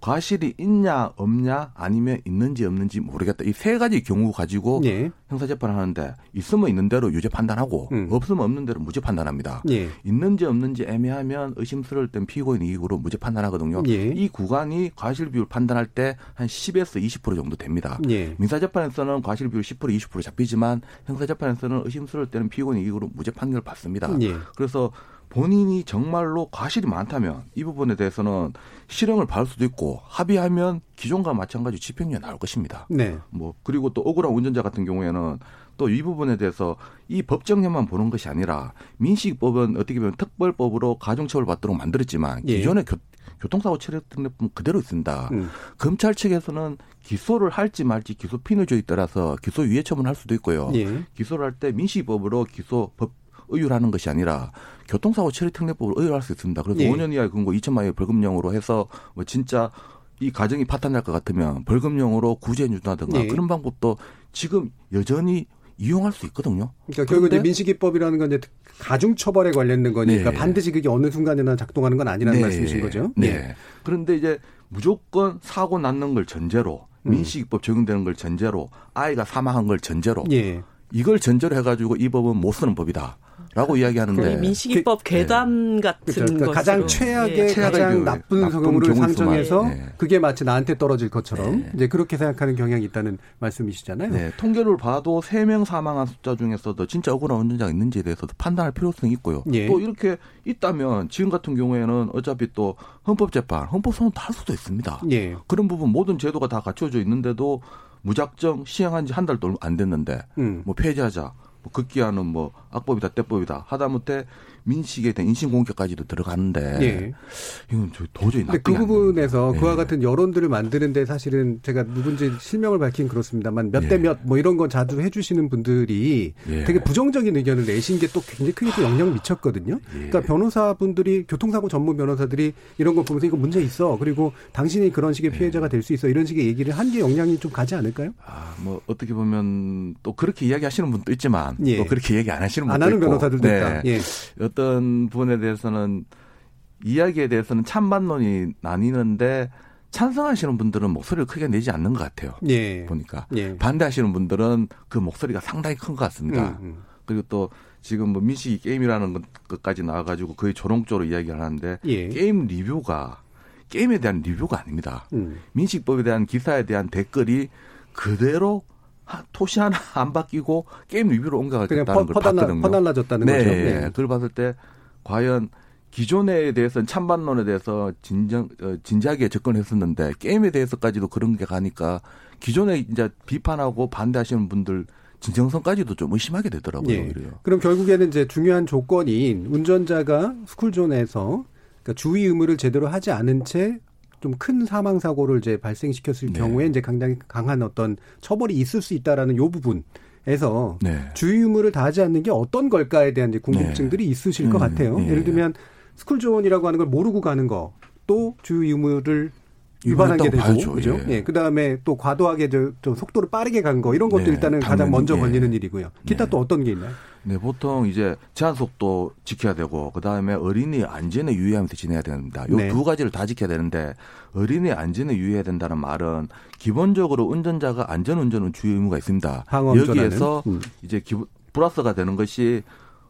과실이 있냐 없냐 아니면 있는지 없는지 모르겠다. 이 세 가지 경우 가지고 예. 형사재판을 하는데 있으면 있는 대로 유죄 판단하고 음. 없으면 없는 대로 무죄 판단합니다. 예. 있는지 없는지 애매하면 의심스러울 땐 피고인 이익으로 무죄 판단하거든요. 예. 이 구간이 과실 비율 판단할 때 한 10에서 20% 정도 됩니다. 예. 민사재판에서는 과실 비율 10% 20% 잡히지만 형사재판에서는 의심스러울 때는 피고인 이익으로 무죄 판결을 받습니다. 예. 그래서 본인이 정말로 과실이 많다면 이 부분에 대해서는 실형을 받을 수도 있고 합의하면 기존과 마찬가지 집행유예 나올 것입니다. 네. 뭐 그리고 또 억울한 운전자 같은 경우에는 또 이 부분에 대해서 이 법정형만 보는 것이 아니라 민식법은 어떻게 보면 특벌법으로 가중처벌 받도록 만들었지만 예. 기존의 교, 교통사고 처리 등록은 그대로 있습니다. 음. 검찰 측에서는 기소를 할지 말지 기소 피의조에 따라서 기소 유예 처분할 수도 있고요. 예. 기소를 할 때 민식법으로 기소 법 의율하는 것이 아니라 교통사고 처리 특례법을 의율할 수 있습니다. 그래서 예. 5년 이하의 근고 2천만 원의 벌금형으로 해서 뭐 진짜 이 가정이 파탄날 것 같으면 벌금형으로 구제해 준다든가 예. 그런 방법도 지금 여전히 이용할 수 있거든요. 그러니까 결국 이제 민식이법이라는 건 이제 가중 처벌에 관련된 거니까 네. 반드시 그게 어느 순간에나 작동하는 건 아니라는 네. 말씀이신 거죠. 네. 네. 그런데 이제 무조건 사고 났는 걸 전제로 음. 민식이법 적용되는 걸 전제로 아이가 사망한 걸 전제로 예. 이걸 전제로 해가지고 이 법은 못 쓰는 법이다. 라고 이야기하는데 민식이법 그, 괴담 네. 같은 그렇죠. 그러니까 가장 최악의 네. 가장 나쁜 경우를 상정해서 네. 그게 마치 나한테 떨어질 것처럼 네. 이제 그렇게 생각하는 경향이 있다는 말씀이시잖아요. 네. 통계를 봐도 3명 사망한 숫자 중에서도 진짜 억울한 운전자가 있는지에 대해서도 판단할 필요성이 있고요. 예. 또 이렇게 있다면 지금 같은 경우에는 어차피 또 헌법재판, 헌법소원 다할 수도 있습니다. 예. 그런 부분 모든 제도가 다 갖춰져 있는데도 무작정 시행한 지 한 달도 안 됐는데 음. 뭐 폐지하자. 뭐 극기하는 뭐 악법이다 때법이다 하다못해 민식에 대한 인신 공격까지도 들어가는데 예. 이건 도저히 납득이 그 부분에서 그와 예. 같은 여론들을 만드는데 사실은 제가 누군지 실명을 밝힌 그렇습니다만 몇 대 몇 뭐 이런 건 자주 해주시는 분들이 예. 되게 부정적인 의견을 내신 게 또 굉장히 크게 또 영향을 미쳤거든요. 예. 그러니까 변호사분들이 교통사고 전문 변호사들이 이런 거 보면서 이거 문제 있어 그리고 당신이 그런 식의 예. 피해자가 될 수 있어 이런 식의 얘기를 한 게 영향이 좀 가지 않을까요? 아, 뭐 어떻게 보면 또 그렇게 이야기하시는 분도 있지만 예. 또 그렇게 얘기 안 하시는 분도 안 하는 있고. 변호사들도 네. 있다. 예. 어떤 부분에 대해서는 이야기에 대해서는 찬반론이 나뉘는데 찬성하시는 분들은 목소리를 크게 내지 않는 것 같아요. 예. 보니까 예. 반대하시는 분들은 그 목소리가 상당히 큰 것 같습니다. 음, 음. 그리고 또 지금 뭐 민식이 게임이라는 것까지 나와가지고 거의 조롱조로 이야기를 하는데 예. 게임 리뷰가 게임에 대한 리뷰가 아닙니다. 음. 민식법에 대한 기사에 대한 댓글이 그대로 토시 하나 안 바뀌고 게임 리뷰로 옮겨가겠다는 걸 퍼날라, 봤거든요. 퍼날라졌다는 네, 거죠. 네. 그걸 봤을 때 과연 기존에 대해서는 찬반론에 대해서 진정 어, 진지하게 접근했었는데 게임에 대해서까지도 그런 게 가니까 기존에 이제 비판하고 반대하시는 분들 진정성까지도 좀 의심하게 되더라고요. 예. 그럼 결국에는 이제 중요한 조건인 운전자가 스쿨존에서 그러니까 주의 의무를 제대로 하지 않은 채 좀 큰 사망 사고를 이제 발생시켰을 네. 경우에 이제 굉장히 강한 어떤 처벌이 있을 수 있다라는 요 부분 에서 네. 주의 의무를 다하지 않는 게 어떤 걸까에 대한 이제 궁금증들이 네. 있으실 것 음, 같아요. 네. 예를 들면 스쿨존이라고 하는 걸 모르고 가는 거, 또 주의 의무를 위반한 게 되고, 봐야죠. 그죠? 예. 예. 그 다음에 또 과도하게 저, 저 속도를 빠르게 간 거, 이런 것도 네. 일단은 가장 먼저 예. 걸리는 일이고요. 기타 네. 또 어떤 게 있나요? 네, 보통 이제 제한 속도 지켜야 되고 그다음에 어린이 안전에 유의하면서 지내야 됩니다. 요두 가지를 다 지켜야 되는데 어린이 안전에 유의해야 된다는 말은 기본적으로 운전자가 안전 운전은 주의 의무가 있습니다. 여기에서 음. 이제 기본 플러스가 되는 것이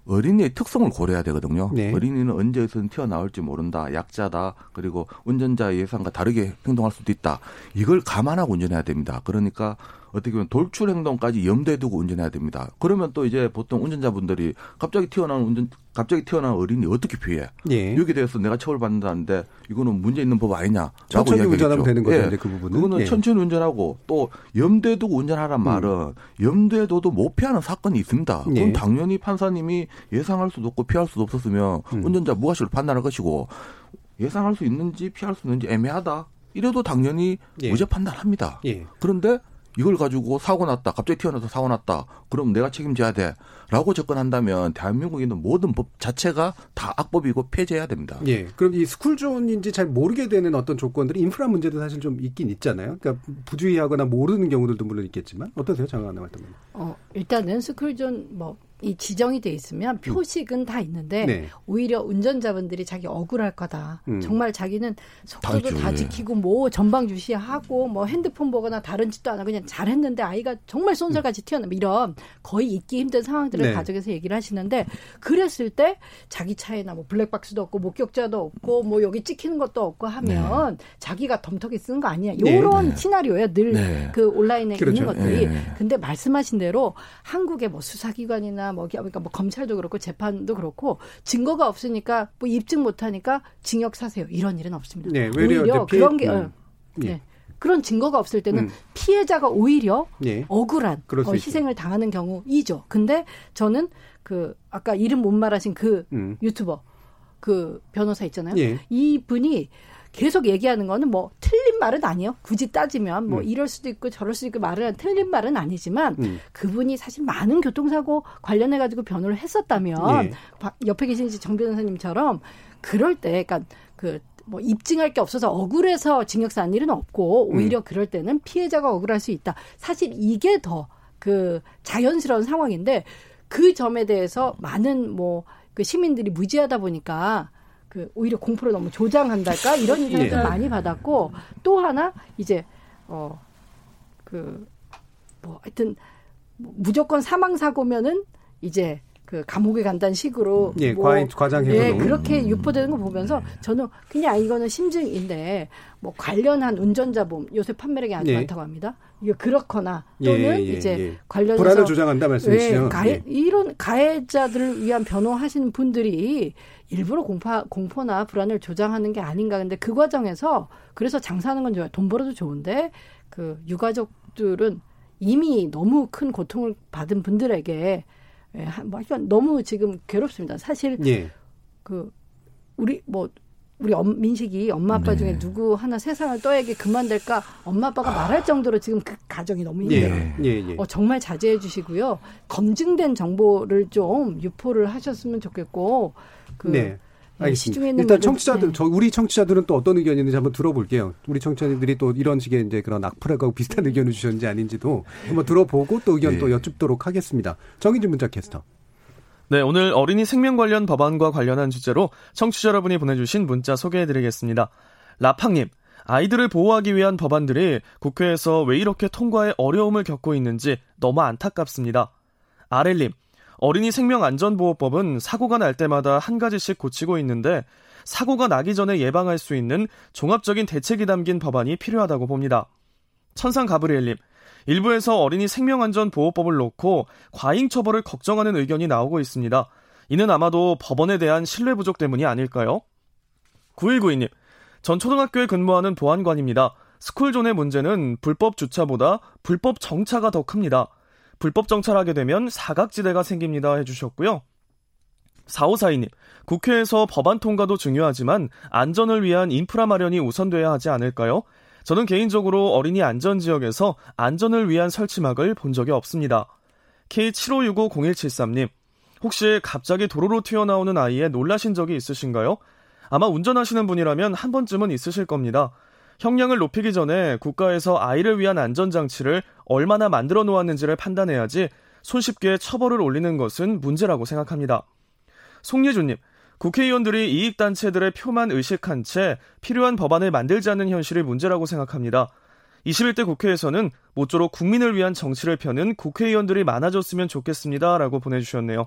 어린이의 특성을 고려해야 되거든요. 네. 어린이는 언제 어디서 튀어나올지 모른다. 약자다. 그리고 운전자의 예상과 다르게 행동할 수도 있다. 이걸 감안하고 운전해야 됩니다. 그러니까 어떻게 보면 돌출 행동까지 염두에 두고 운전해야 됩니다. 그러면 또 이제 보통 운전자분들이 갑자기 튀어나온 운전 갑자기 튀어나온 어린이 어떻게 피해? 예. 여기 대해서 내가 처벌받는다는데 이거는 문제 있는 법 아니냐? 천천히 운전하면 되는 거죠. 예. 그 부분은 그거는 예. 천천히 운전하고 또 염두에 두고 운전하란 음. 말은 염두에 둬도 못 피하는 사건이 있습니다. 그건 예. 당연히 판사님이 예상할 수도 없고 피할 수도 없었으면 음. 운전자 무과실로 판단할 것이고 예상할 수 있는지 피할 수 있는지 애매하다. 이래도 당연히 예. 무죄 판단합니다. 예. 그런데 이걸 가지고 사고 났다. 갑자기 튀어나와서 사고 났다. 그럼 내가 책임져야 돼. 라고 접근한다면 대한민국에 있는 모든 법 자체가 다 악법이고 폐지해야 됩니다. 예. 그럼 이 스쿨존인지 잘 모르게 되는 어떤 조건들이 인프라 문제도 사실 좀 있긴 있잖아요. 그러니까 부주의하거나 모르는 경우들도 물론 있겠지만 어떠세요? 장관님 활동은? 어, 일단은 스쿨존 뭐 이 지정이 돼 있으면 음. 표식은 다 있는데 네. 오히려 운전자분들이 자기 억울할 거다. 음. 정말 자기는 속도도 다, 다 지키고 뭐 전방 주시하고 뭐 핸드폰 보거나 다른 짓도 안 하고 그냥 잘했는데 아이가 정말 쏜살같이 튀어나면 이런 거의 잊기 힘든 상황들을 네. 가족에서 얘기를 하시는데 그랬을 때 자기 차에나 뭐 블랙박스도 없고 목격자도 없고 뭐 여기 찍히는 것도 없고 하면 네. 자기가 덤터기 쓰는 거 아니야. 요런 네. 네. 시나리오야 늘그 네. 온라인에 그렇죠. 있는 것들이. 근데 말씀하신 대로 한국의 뭐 수사기관이나 뭐 그러니까 뭐 검찰도 그렇고 재판도 그렇고 증거가 없으니까 뭐 입증 못 하니까 징역 사세요. 이런 일은 없습니다. 네, 오히려 피해, 그런 게 음. 어, 네. 예. 그런 증거가 없을 때는 음. 피해자가 오히려 예. 억울한 어, 희생을 당하는 경우이죠. 근데 저는 그 아까 이름 못 말하신 그 음. 유튜버 그 변호사 있잖아요. 예. 이 분이 계속 얘기하는 거는 뭐 틀 린 말은 아니에요. 굳이 따지면 뭐 음. 이럴 수도 있고 저럴 수도 있고 말은 틀린 말은 아니지만 음. 그분이 사실 많은 교통사고 관련해 가지고 변호를 했었다면 예. 옆에 계신 정 변호사님처럼 그럴 때 그러니까 그뭐 입증할 게 없어서 억울해서 징역사 한 일은 없고 오히려 음. 그럴 때는 피해자가 억울할 수 있다. 사실 이게 더 그 자연스러운 상황인데 그 점에 대해서 많은 뭐 그 시민들이 무지하다 보니까 그 오히려 공포를 너무 조장한달까 이런 얘기를 예. 많이 받았고 또 하나 이제 어 그 뭐 하여튼 뭐 무조건 사망 사고면은 이제 그 감옥에 간다는 식으로 예, 뭐, 과장 예, 그렇게 음. 유포되는 거 보면서 저는 그냥 이거는 심증인데 뭐 관련한 운전자 보험 요새 판매량이 아주 예. 많다고 합니다. 이게 그렇거나 또는 예, 예, 이제 예. 관련해서 불안을 조장한다 말씀이시죠. 예, 가해, 이런 가해자들을 위한 변호하시는 분들이 일부러 공파, 공포나 불안을 조장하는 게 아닌가. 근데 그 과정에서 그래서 장사하는 건 좋아요. 돈 벌어도 좋은데 그 유가족들은 이미 너무 큰 고통을 받은 분들에게 예, 뭐 너무 지금 괴롭습니다. 사실 예. 그 우리 뭐 우리 엄, 민식이 엄마 아빠 네. 중에 누구 하나 세상을 떠에게 그만될까 엄마 아빠가 아. 말할 정도로 지금 그 가정이 너무 힘들어요. 예, 예, 예. 어, 정말 자제해 주시고요. 검증된 정보를 좀 유포를 하셨으면 좋겠고 그 네. 예, 알겠습니다. 일단 청취자들, 네. 저 우리 청취자들은 또 어떤 의견이 있는지 한번 들어볼게요. 우리 청취자들이 또 이런 식의 이제 그런 악플하고 비슷한 의견을 주셨는지 아닌지도 한번 들어보고 또 의견 네. 또 여쭙도록 하겠습니다. 정인준 문자 캐스터. 네, 오늘 어린이 생명 관련 법안과 관련한 주제로 청취자 여러분이 보내주신 문자 소개해드리겠습니다. 라팡님, 아이들을 보호하기 위한 법안들이 국회에서 왜 이렇게 통과에 어려움을 겪고 있는지 너무 안타깝습니다. 아렐님, 어린이 생명안전보호법은 사고가 날 때마다 한 가지씩 고치고 있는데 사고가 나기 전에 예방할 수 있는 종합적인 대책이 담긴 법안이 필요하다고 봅니다. 천상 가브리엘님, 일부에서 어린이 생명안전보호법을 놓고 과잉 처벌을 걱정하는 의견이 나오고 있습니다. 이는 아마도 법원에 대한 신뢰 부족 때문이 아닐까요? 9192님, 전 초등학교에 근무하는 보안관입니다. 스쿨존의 문제는 불법 주차보다 불법 정차가 더 큽니다. 불법 정찰하게 되면 사각지대가 생깁니다 해주셨고요. 4542님, 국회에서 법안 통과도 중요하지만 안전을 위한 인프라 마련이 우선돼야 하지 않을까요? 저는 개인적으로 어린이 안전 지역에서 안전을 위한 설치막을 본 적이 없습니다. K75650173님, 혹시 갑자기 도로로 튀어나오는 아이에 놀라신 적이 있으신가요? 아마 운전하시는 분이라면 한 번쯤은 있으실 겁니다. 형량을 높이기 전에 국가에서 아이를 위한 안전장치를 얼마나 만들어 놓았는지를 판단해야지 손쉽게 처벌을 올리는 것은 문제라고 생각합니다. 송예준님, 국회의원들이 이익단체들의 표만 의식한 채 필요한 법안을 만들지 않는 현실이 문제라고 생각합니다. 21대 국회에서는 모쪼록 국민을 위한 정치를 펴는 국회의원들이 많아졌으면 좋겠습니다. 라고 보내주셨네요.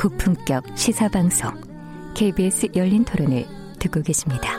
고품격 시사방송 KBS 열린 토론을 듣고 계십니다.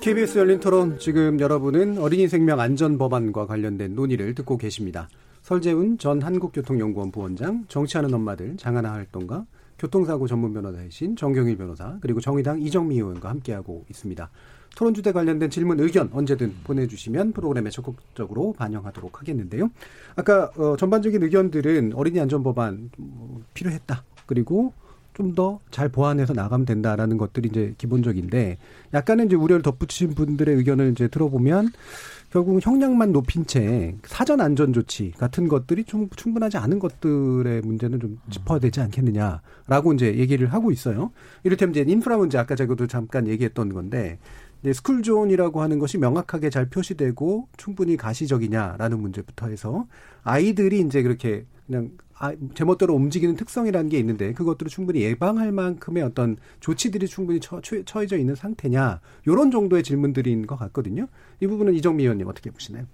KBS 열린 토론 지금 여러분은 어린이 생명 안전 법안과 관련된 논의를 듣고 계십니다. 설재훈 전 한국교통연구원 부원장, 정치하는 엄마들 장하나 활동가, 교통사고 전문 변호사이신 정경일 변호사, 그리고 정의당 이정미 의원과 함께하고 있습니다. 토론 주제 관련된 질문, 의견 언제든 보내주시면 프로그램에 적극적으로 반영하도록 하겠는데요. 아까 어, 전반적인 의견들은 어린이 안전 법안 뭐, 필요했다. 그리고 좀 더 잘 보완해서 나가면 된다라는 것들이 이제 기본적인데 약간은 이제 우려를 덧붙인 분들의 의견을 이제 들어보면 결국 형량만 높인 채 사전 안전 조치 같은 것들이 좀 충분하지 않은 것들의 문제는 좀 짚어야 되지 않겠느냐라고 이제 얘기를 하고 있어요. 이를테면 이제 인프라 문제 아까 제가도 잠깐 얘기했던 건데 이제 스쿨존이라고 하는 것이 명확하게 잘 표시되고 충분히 가시적이냐라는 문제부터 해서 아이들이 이제 그렇게 그냥 아, 제멋대로 움직이는 특성이라는 게 있는데 그것들을 충분히 예방할 만큼의 어떤 조치들이 충분히 처, 처해져 있는 상태냐 요런 정도의 질문들인 것 같거든요. 이 부분은 이정미 의원님 어떻게 보시나요?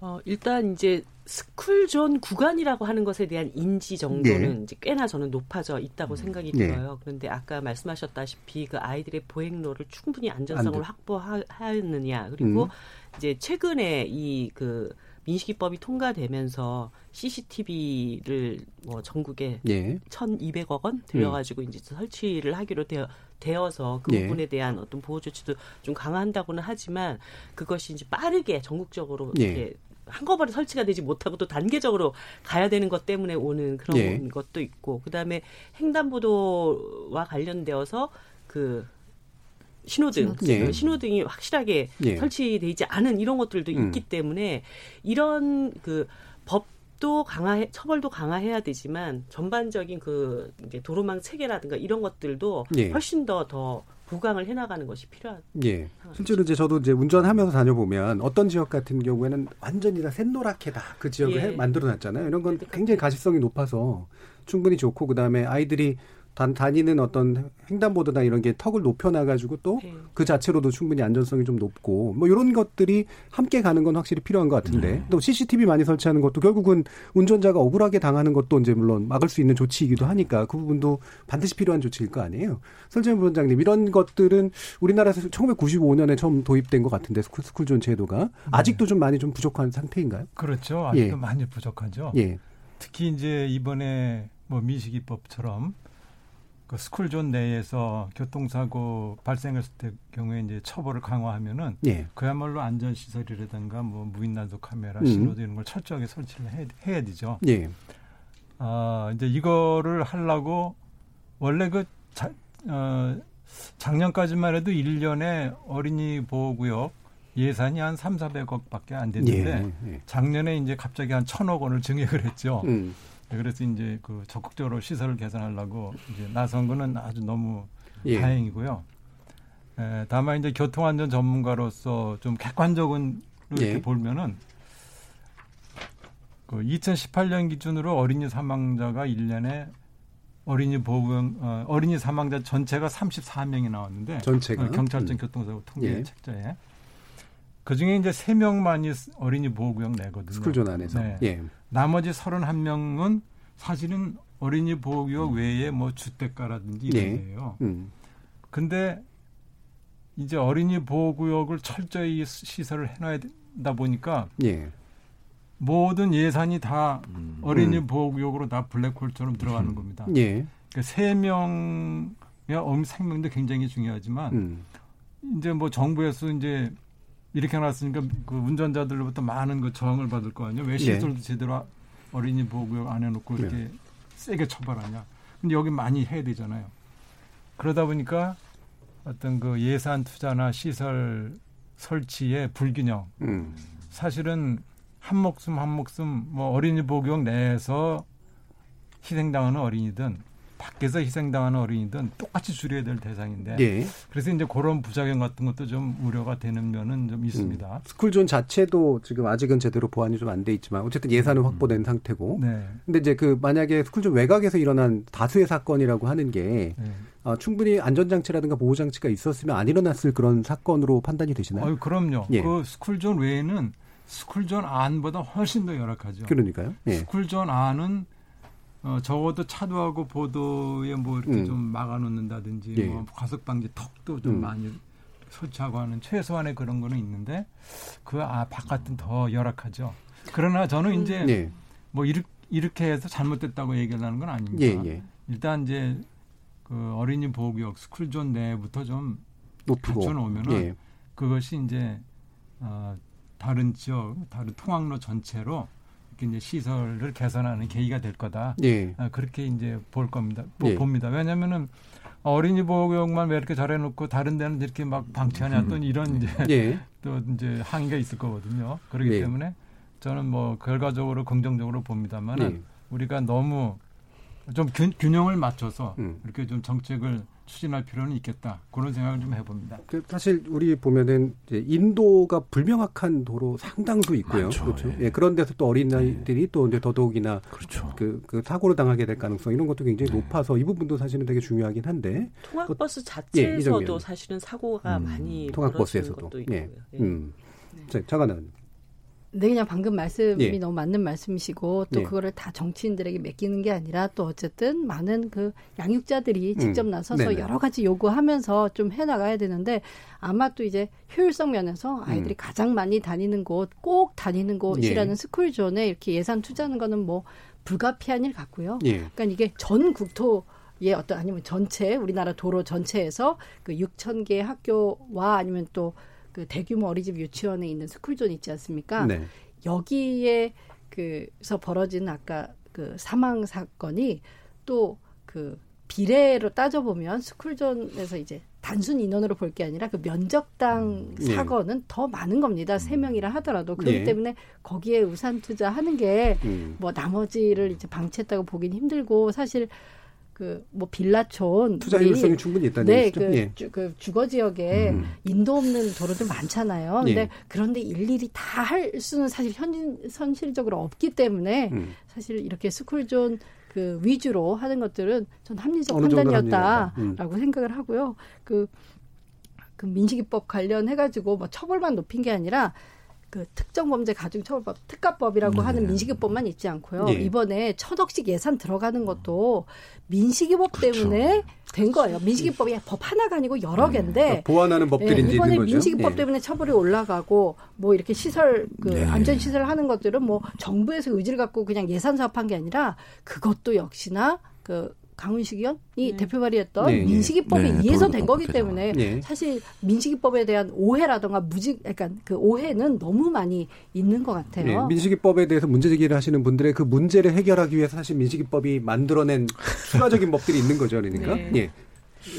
어, 일단 이제 스쿨존 구간이라고 하는 것에 대한 인지 정도는 네. 이제 꽤나 저는 높아져 있다고 음. 생각이 네. 들어요. 그런데 아까 말씀하셨다시피 그 아이들의 보행로를 충분히 안전성을 확보하였느냐 그리고 음. 이제 최근에 이 그 민식이법이 통과되면서 CCTV를 뭐 전국에 예. 1,200억 원 들여가지고 음. 이제 설치를 하기로 되어 되어서 그 예. 부분에 대한 어떤 보호 조치도 좀 강화한다고는 하지만 그것이 이제 빠르게 전국적으로 예. 이렇게 한꺼번에 설치가 되지 못하고 또 단계적으로 가야 되는 것 때문에 오는 그런 예. 것도 있고 그다음에 횡단보도와 관련되어서 그 신호등, 예. 신호등이 확실하게 예. 설치돼 있지 않은 이런 것들도 음. 있기 때문에 이런 그 법도 강화해 처벌도 강화해야 되지만 전반적인 그 이제 도로망 체계라든가 이런 것들도 예. 훨씬 더더 더 보강을 해나가는 것이 필요한. 예. 실제로 이제 저도 이제 운전하면서 다녀보면 어떤 지역 같은 경우에는 완전히 다 샛노랗게 다 그 지역을 예. 만들어놨잖아요. 이런 건 굉장히 가시성이 높아서 충분히 좋고 그 다음에 아이들이 단, 다니는 어떤 횡단보도나 이런 게 턱을 높여놔가지고 또 그 네. 자체로도 충분히 안전성이 좀 높고 뭐 이런 것들이 함께 가는 건 확실히 필요한 것 같은데 네. 또 CCTV 많이 설치하는 것도 결국은 운전자가 억울하게 당하는 것도 이제 물론 막을 수 있는 조치이기도 하니까 그 부분도 반드시 필요한 조치일 거 아니에요. 설재현 부원장님 이런 것들은 우리나라에서 1995년에 처음 도입된 것 같은데 스쿨, 스쿨존 제도가 네. 아직도 좀 많이 좀 부족한 상태인가요? 그렇죠. 아직도 예. 많이 부족하죠. 예. 특히 이제 이번에 뭐 미식이법처럼 그 스쿨존 내에서 교통사고 발생했을 때 경우에 이제 처벌을 강화하면은 예. 그야말로 안전시설이라든가 뭐 무인난도 카메라, 음. 신호등 이런 걸 철저하게 설치를 해, 해야 되죠. 예. 아, 이제 이거를 하려고 원래 그 자, 어, 작년까지만 해도 1년에 어린이 보호구역 예산이 한 3, 400억 밖에 안 됐는데 예, 예. 작년에 이제 갑자기 한 천억 원을 증액을 했죠. 음. 네, 그래서 이제 그 적극적으로 시설을 개선하려고 이제 나선 거는 아주 너무 예. 다행이고요. 에, 다만 이제 교통안전 전문가로서 좀 객관적인 이렇게 예. 보면은 그 2018년 기준으로 어린이 사망자가 1년에 어린이 보호경 어, 어린이 사망자 전체가 34명이 나왔는데 전체가 어, 경찰청 음. 교통사고 통계 예. 책자에 그 중에 이제 3명만이 어린이 보호구역 내거든요. 스쿨존 안에서. 네. 예. 나머지 31명은 사실은 어린이 보호구역 외에 뭐 주택가라든지 이런 예. 데예요. 음. 근데 이제 어린이 보호구역을 철저히 시설을 해놔야 된다 보니까 예. 모든 예산이 다 음. 어린이 음. 보호구역으로 다 블랙홀처럼 들어가는 음. 겁니다. 예. 그러니까 세 명의 어미 생명도 굉장히 중요하지만 음. 이제 뭐 정부에서 이제 이렇게 해놨으니까 그 운전자들로부터 많은 그 저항을 받을 거 아니에요. 왜 예. 시설도 제대로 어린이 보호구역 안 해놓고 이렇게 네. 세게 처벌하냐. 근데 여기 많이 해야 되잖아요. 그러다 보니까 어떤 그 예산 투자나 시설 설치의 불균형. 음. 사실은 한 목숨 한 목숨 뭐 어린이 보호구역 내에서 희생당하는 어린이든 밖에서 희생당하는 어린이든 똑같이 줄여야 될 대상인데 예. 그래서 이제 그런 부작용 같은 것도 좀 우려가 되는 면은 좀 있습니다. 음. 스쿨존 자체도 지금 아직은 제대로 보완이 좀 안 돼 있지만 어쨌든 예산은 확보된 상태고. 네. 근데 이제 그 만약에 스쿨존 외곽에서 일어난 다수의 사건이라고 하는 게 네. 어, 충분히 안전장치라든가 보호장치가 있었으면 안 일어났을 그런 사건으로 판단이 되시나요? 어유 그럼요. 예. 그 스쿨존 외에는 스쿨존 안보다 훨씬 더 열악하죠. 그러니까요. 예. 스쿨존 안은 어, 적어도 차도하고 보도에 뭐 이렇게 음. 좀 막아놓는다든지 예. 뭐 과속 방지 턱도 좀 음. 많이 설치하고 하는 최소한의 그런 거는 있는데 그 아, 바깥은 더 열악하죠. 그러나 저는 이제 예. 뭐 이렇게, 이렇게 해서 잘못됐다고 얘기하는 건 아닙니다. 예, 예. 일단 이제 그 어린이 보호구역 스쿨존 내부터 좀 높이고. 갖춰놓으면은 예. 그것이 이제 어, 다른 지역, 다른 통학로 전체로 이제 시설을 개선하는 계기가 될 거다. 예. 아, 그렇게 이제 볼 겁니다. 보- 예. 봅니다. 왜냐하면은 어린이 보호구역만 왜 이렇게 잘해놓고 다른 데는 이렇게 막 방치하냐 또 이런 이제 예. 또 이제 항의가 있을 거거든요. 그렇기 예. 때문에 저는 뭐 결과적으로 긍정적으로 봅니다만은 예. 우리가 너무 좀 균, 균형을 맞춰서 음. 이렇게 좀 정책을 추진할 필요는 있겠다. 그런 생각을 좀 해봅니다. 그 사실 우리 보면은 이제 인도가 불명확한 도로 상당수 있고요. 많죠. 그렇죠. 예. 그런 데서 또 어린아이들이 또 이제 더더욱이나 그렇죠. 그, 그 사고를 당하게 될 가능성 이런 것도 굉장히 높아서 이 부분도 사실은 되게 중요하긴 한데 통학버스 예, 자체에서도 이정미는. 사실은 사고가 많이 벌어지는 통학버스에서도 것도 있고요. 예. 예. 음. 자, 잠깐만. 네, 그냥 방금 말씀이 예. 너무 맞는 말씀이시고 또 예. 그거를 다 정치인들에게 맡기는 게 아니라 또 어쨌든 많은 그 양육자들이 음. 직접 나서서 네네. 여러 가지 요구하면서 좀 해나가야 되는데 아마 또 이제 효율성 면에서 아이들이 음. 가장 많이 다니는 곳, 꼭 다니는 곳이라는 예. 스쿨존에 이렇게 예산 투자하는 거는 뭐 불가피한 일 같고요. 예. 그러니까 이게 전 국토 예, 어떤 아니면 전체 우리나라 도로 전체에서 그 6천 개의 학교와 아니면 또 그 대규모 어린이집 유치원에 있는 스쿨존 있지 않습니까? 네. 여기에 그서 벌어진 아까 그 사망 사건이 또 그 비례로 따져 보면 스쿨존에서 이제 단순 인원으로 볼 게 아니라 그 면적당 예. 사건은 더 많은 겁니다. 세 명이라 하더라도 그렇기 예. 때문에 거기에 우산 투자하는 게 음. 뭐 나머지를 이제 방치했다고 보긴 힘들고 사실 그 뭐 빌라촌 투자 효율성이 충분히 있다는 네, 얘기죠. 그, 예. 주, 그 주거 지역에 음. 인도 없는 도로들 많잖아요. 근데 예. 그런데 일일이 다 할 수는 사실 현 현실적으로 없기 때문에 음. 사실 이렇게 스쿨존 그 위주로 하는 것들은 전 합리적 판단이었다라고. 음. 생각을 하고요. 그, 그 민식이법 관련해 가지고 뭐 처벌만 높인 게 아니라 그 특정 범죄 가중 처벌법 특가법이라고 하는 민식이법만 있지 않고요. 예. 이번에 천억씩 예산 들어가는 것도 민식이법 때문에 된 거예요. 민식이법이 법 하나가 아니고 여러 개인데 그러니까 보완하는 법들이 예, 이번에. 민식이법 예. 때문에 처벌이 올라가고 뭐 이렇게 시설 그 네. 안전 시설 하는 것들은 뭐 정부에서 의지를 갖고 그냥 예산 사업한 게 아니라 그것도 역시나 그 강훈식 의원이 대표 발의했던 네, 네. 민식이법에 네, 의해서 도로 된 거기. 때문에 네. 사실 민식이법에 대한 오해라던가 무직 약간 그 오해는 너무 많이 있는 것 같아요. 예, 민식이법에 대해서 문제 제기를 하시는 분들의 그 문제를 해결하기 위해서 사실 민식이법이 만들어낸 추가적인 법들이 있는 거죠, 그러니까. 네. 예.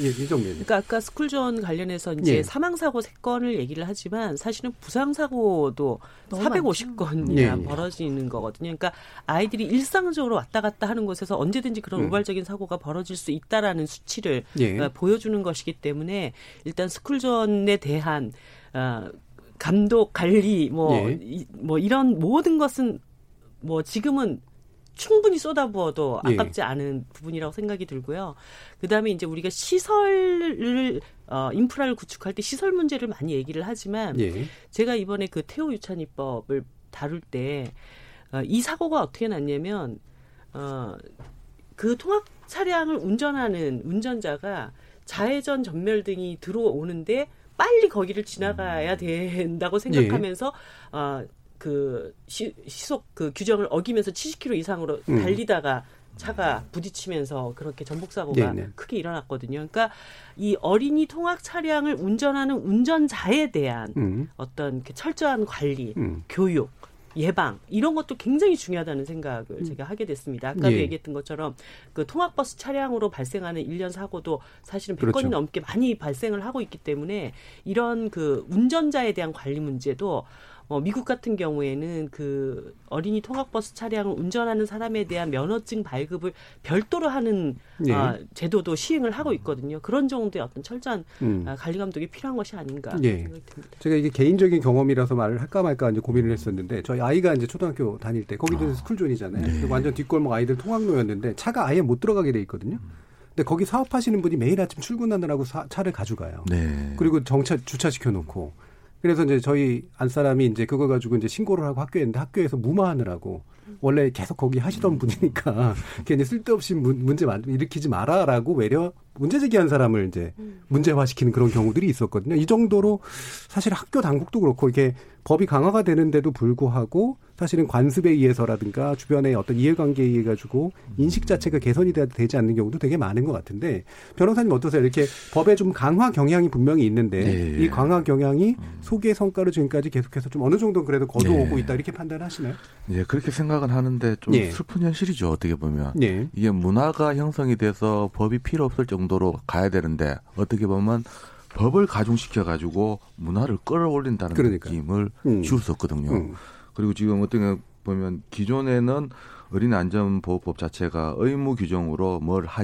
예, 이정민. 그러니까 아까 스쿨존 관련해서 이제 예. 사망 사고 세 건을 얘기를 하지만 사실은 부상 사고도 너무 450건이나 예, 예. 벌어지는 거거든요. 그러니까 아이들이 일상적으로 왔다 갔다 하는 곳에서 언제든지 그런 음. 우발적인 사고가 벌어질 수 있다라는 수치를 예. 어, 보여주는 것이기 때문에 일단 스쿨존에 대한 어, 감독 관리 뭐, 예. 이, 뭐 이런 모든 것은 뭐 지금은 충분히 쏟아부어도 예. 아깝지 않은 부분이라고 생각이 들고요. 그다음에 이제 우리가 시설을 어 인프라를 구축할 때 시설 문제를 많이 얘기를 하지만 예. 제가 이번에 그 태호 유찬 입법을 다룰 때 어, 이 사고가 어떻게 났냐면 어 그 통학 차량을 운전하는 운전자가 좌회전 전멸 등이 들어오는데 빨리 거기를 지나가야 된다고 생각하면서 어, 그 시, 시속 그 규정을 어기면서 70km 이상으로 음. 달리다가 차가 부딪히면서 그렇게 전복 사고가 네 네. 크게 일어났거든요. 그러니까 이 어린이 통학 차량을 운전하는 운전자에 대한 음. 어떤 철저한 관리, 음. 교육 예방 이런 것도 굉장히 중요하다는 생각을 음. 제가 하게 됐습니다. 아까도 예. 얘기했던 것처럼 그 통학버스 차량으로 발생하는 일련 사고도 사실은 100건이 그렇죠. 넘게 많이 발생을 하고 있기 때문에 이런 그 운전자에 대한 관리 문제도 어, 미국 같은 경우에는 그 어린이 통학버스 차량을 운전하는 사람에 대한 면허증 발급을 별도로 하는 네. 아, 제도도 시행을 하고 있거든요. 그런 정도의 어떤 철저한 음. 아, 관리 감독이 필요한 것이 아닌가 네. 생각이 듭니다. 제가 이게 개인적인 경험이라서 말을 할까 말까 이제 고민을 했었는데 저희 아이가 이제 초등학교 다닐 때 거기도 아. 스쿨존이잖아요. 네. 완전 뒷골목 아이들 통학로였는데 차가 아예 못 들어가게 돼 있거든요. 근데 거기 사업하시는 분이 매일 아침 출근하느라고 사, 차를 가져가요. 네. 그리고 정차 주차시켜 놓고 그래서 이제 저희 안 사람이 이제 그거 가지고 이제 신고를 하고 학교에 있는데 학교에서 무마하느라고 원래 계속 거기 하시던 분이니까 괜히 쓸데없이 문제 일으키지 마라라고 외려 문제 제기한 사람을 이제 문제화시키는 그런 경우들이 있었거든요. 이 정도로 사실 학교 당국도 그렇고 이게 법이 강화가 되는데도 불구하고 사실은 관습에 의해서라든가 주변의 어떤 이해관계에 의해 가지고 인식 자체가 개선이 되지 않는 경우도 되게 많은 것 같은데 변호사님 어떠세요? 이렇게 법에 좀 강화 경향이 분명히 있는데 네. 이 강화 경향이 소개 성과로 지금까지 계속해서 좀 어느 정도 그래도 거두오고 네. 있다 이렇게 판단하시나요? 네, 그렇게 생각은 하는데 좀 네. 슬픈 현실이죠 어떻게 보면 네. 이게 문화가 형성이 돼서 법이 필요 없을 정도로 가야 되는데 어떻게 보면 법을 가중시켜 가지고 문화를 끌어올린다는 그러니까요. 느낌을 음. 줄수 없거든요. 음. 그리고 지금 어떻게 보면 기존에는 어린이 안전보호법 자체가 의무 규정으로 뭘 하,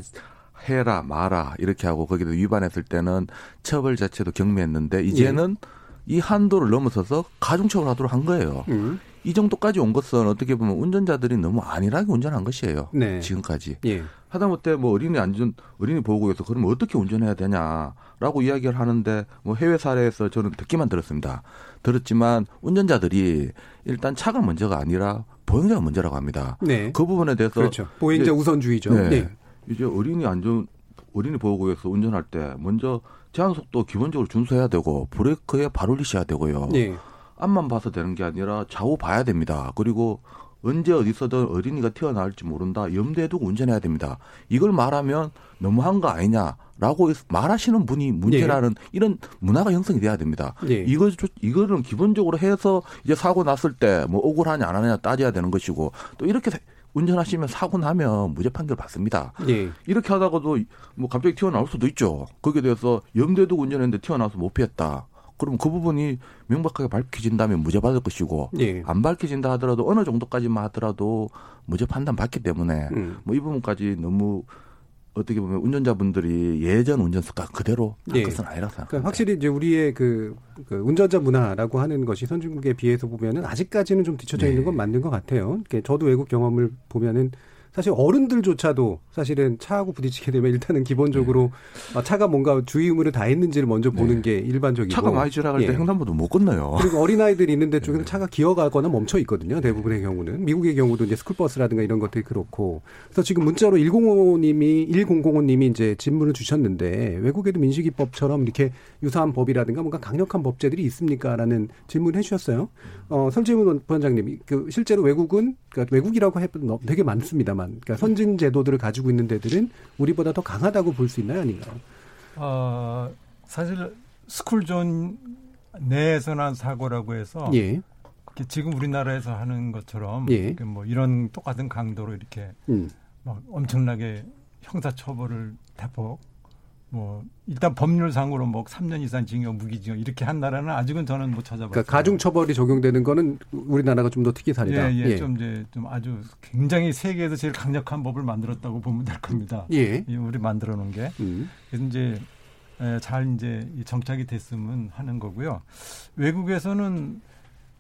해라 마라 이렇게 하고 거기도 위반했을 때는 처벌 자체도 경미했는데 이제는 예. 이 한도를 넘어서서 가중처벌하도록 한 거예요. 음. 이 정도까지 온 것은 어떻게 보면 운전자들이 너무 안일하게 운전한 것이에요. 네. 지금까지. 예. 하다못해 뭐 어린이 안전 어린이 보호구에서 그러면 어떻게 운전해야 되냐 라고 이야기를 하는데 뭐 해외 사례에서 저는 듣기만 들었습니다. 들었지만 운전자들이 일단 차가 먼저가 아니라 보행자가 먼저라고 합니다. 네. 그 부분에 대해서 그렇죠. 보행자 우선주의죠. 네. 네. 이제 어린이 안전 어린이 보호구에서 운전할 때 먼저 제한 속도 기본적으로 준수해야 되고 브레이크에 발 올리셔야 되고요. 네. 앞만 봐서 되는 게 아니라 좌우 봐야 됩니다. 그리고 언제 어디서든 어린이가 튀어나올지 모른다. 염두에 두고 운전해야 됩니다. 이걸 말하면 너무한 거 아니냐라고 말하시는 분이 문제라는 네. 이런 문화가 형성이 돼야 됩니다. 네. 이거 이거는 기본적으로 해서 이제 사고 났을 때 뭐 억울하냐 안 하냐 따져야 되는 것이고 또 이렇게 운전하시면 사고 나면 무죄 판결 받습니다. 네. 이렇게 하다가도 뭐 갑자기 튀어나올 수도 있죠. 거기에 대해서 염두에 두고 운전했는데 튀어나와서 못 피했다. 그럼 그 부분이 명백하게 밝혀진다면 무죄 받을 것이고 네. 안 밝혀진다 하더라도 어느 정도까지만 하더라도 무죄 판단 받기 때문에 음. 뭐이 부분까지 너무 어떻게 보면 운전자분들이 예전 운전 습관 그대로 할 네. 것은 아니라고 생각합니다. 그러니까 확실히 이제 우리의 그, 그, 운전자 문화라고 하는 것이 선진국에 비해서 보면은 아직까지는 좀 뒤쳐져 네. 있는 건 맞는 것 같아요. 저도 외국 경험을 보면은 사실 어른들조차도 사실은 차하고 부딪히게 되면 일단은 기본적으로 네. 차가 뭔가 주의 의무를 다 했는지를 먼저 보는 네. 게 일반적이고 차가 많이 지나갈 예. 때 횡단보도 못 건너요. 그리고 어린아이들이 있는 데 쪽에는 네. 차가 기어가거나 멈춰 있거든요. 대부분의 경우는 미국의 경우도 이제 스쿨버스라든가 이런 것들이 그렇고 그래서 지금 문자로 105님이 1005님이 이제 질문을 주셨는데 외국에도 민식이법처럼 이렇게 유사한 법이라든가 뭔가 강력한 법제들이 있습니까라는 질문을 해주셨어요. 어, 설재문 원장님, 그 실제로 외국은 그러니까 외국이라고 해도 되게 많습니다만 그러니까 선진 제도들을 가지고 있는 데들은 우리보다 더 강하다고 볼 수 있나요, 아닌가요? 어, 사실 스쿨존 내에서 난 사고라고 해서 예. 지금 우리나라에서 하는 것처럼 예. 뭐 이런 똑같은 강도로 이렇게 음. 막 엄청나게 형사처벌을 대폭 뭐 일단 법률상으로 뭐 3년 이상 징역, 무기징역 이렇게 한 나라는 아직은 저는 못 찾아봤어요. 그러니까 가중 처벌이 적용되는 거는 우리나라가 좀 더 특이 사례다. 예, 예, 예, 좀 이제 좀 아주 굉장히 세계에서 제일 강력한 법을 만들었다고 보면 될 겁니다. 예. 우리 만들어 놓은 게. 음. 그래서 이제 잘 이제 정착이 됐으면 하는 거고요. 외국에서는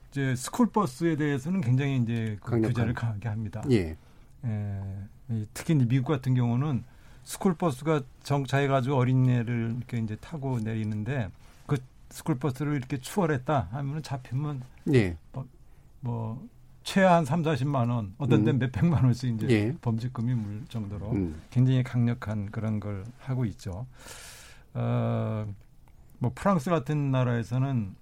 이제 스쿨버스에 대해서는 굉장히 이제 그 규제를 강하게 합니다. 예. 예. 특히 미국 같은 경우는 스쿨버스가 정차해가지고 어린애를 이렇게 이제 타고 내리는데 그 스쿨버스를 이렇게 추월했다 하면은 잡히면 예. 뭐, 뭐 최하 3, 40만 원, 어떤 데는 음. 몇백만 원씩 이제 예. 범죄금이 물 정도로 음. 굉장히 강력한 그런 걸 하고 있죠. 어, 뭐 프랑스 같은 나라에서는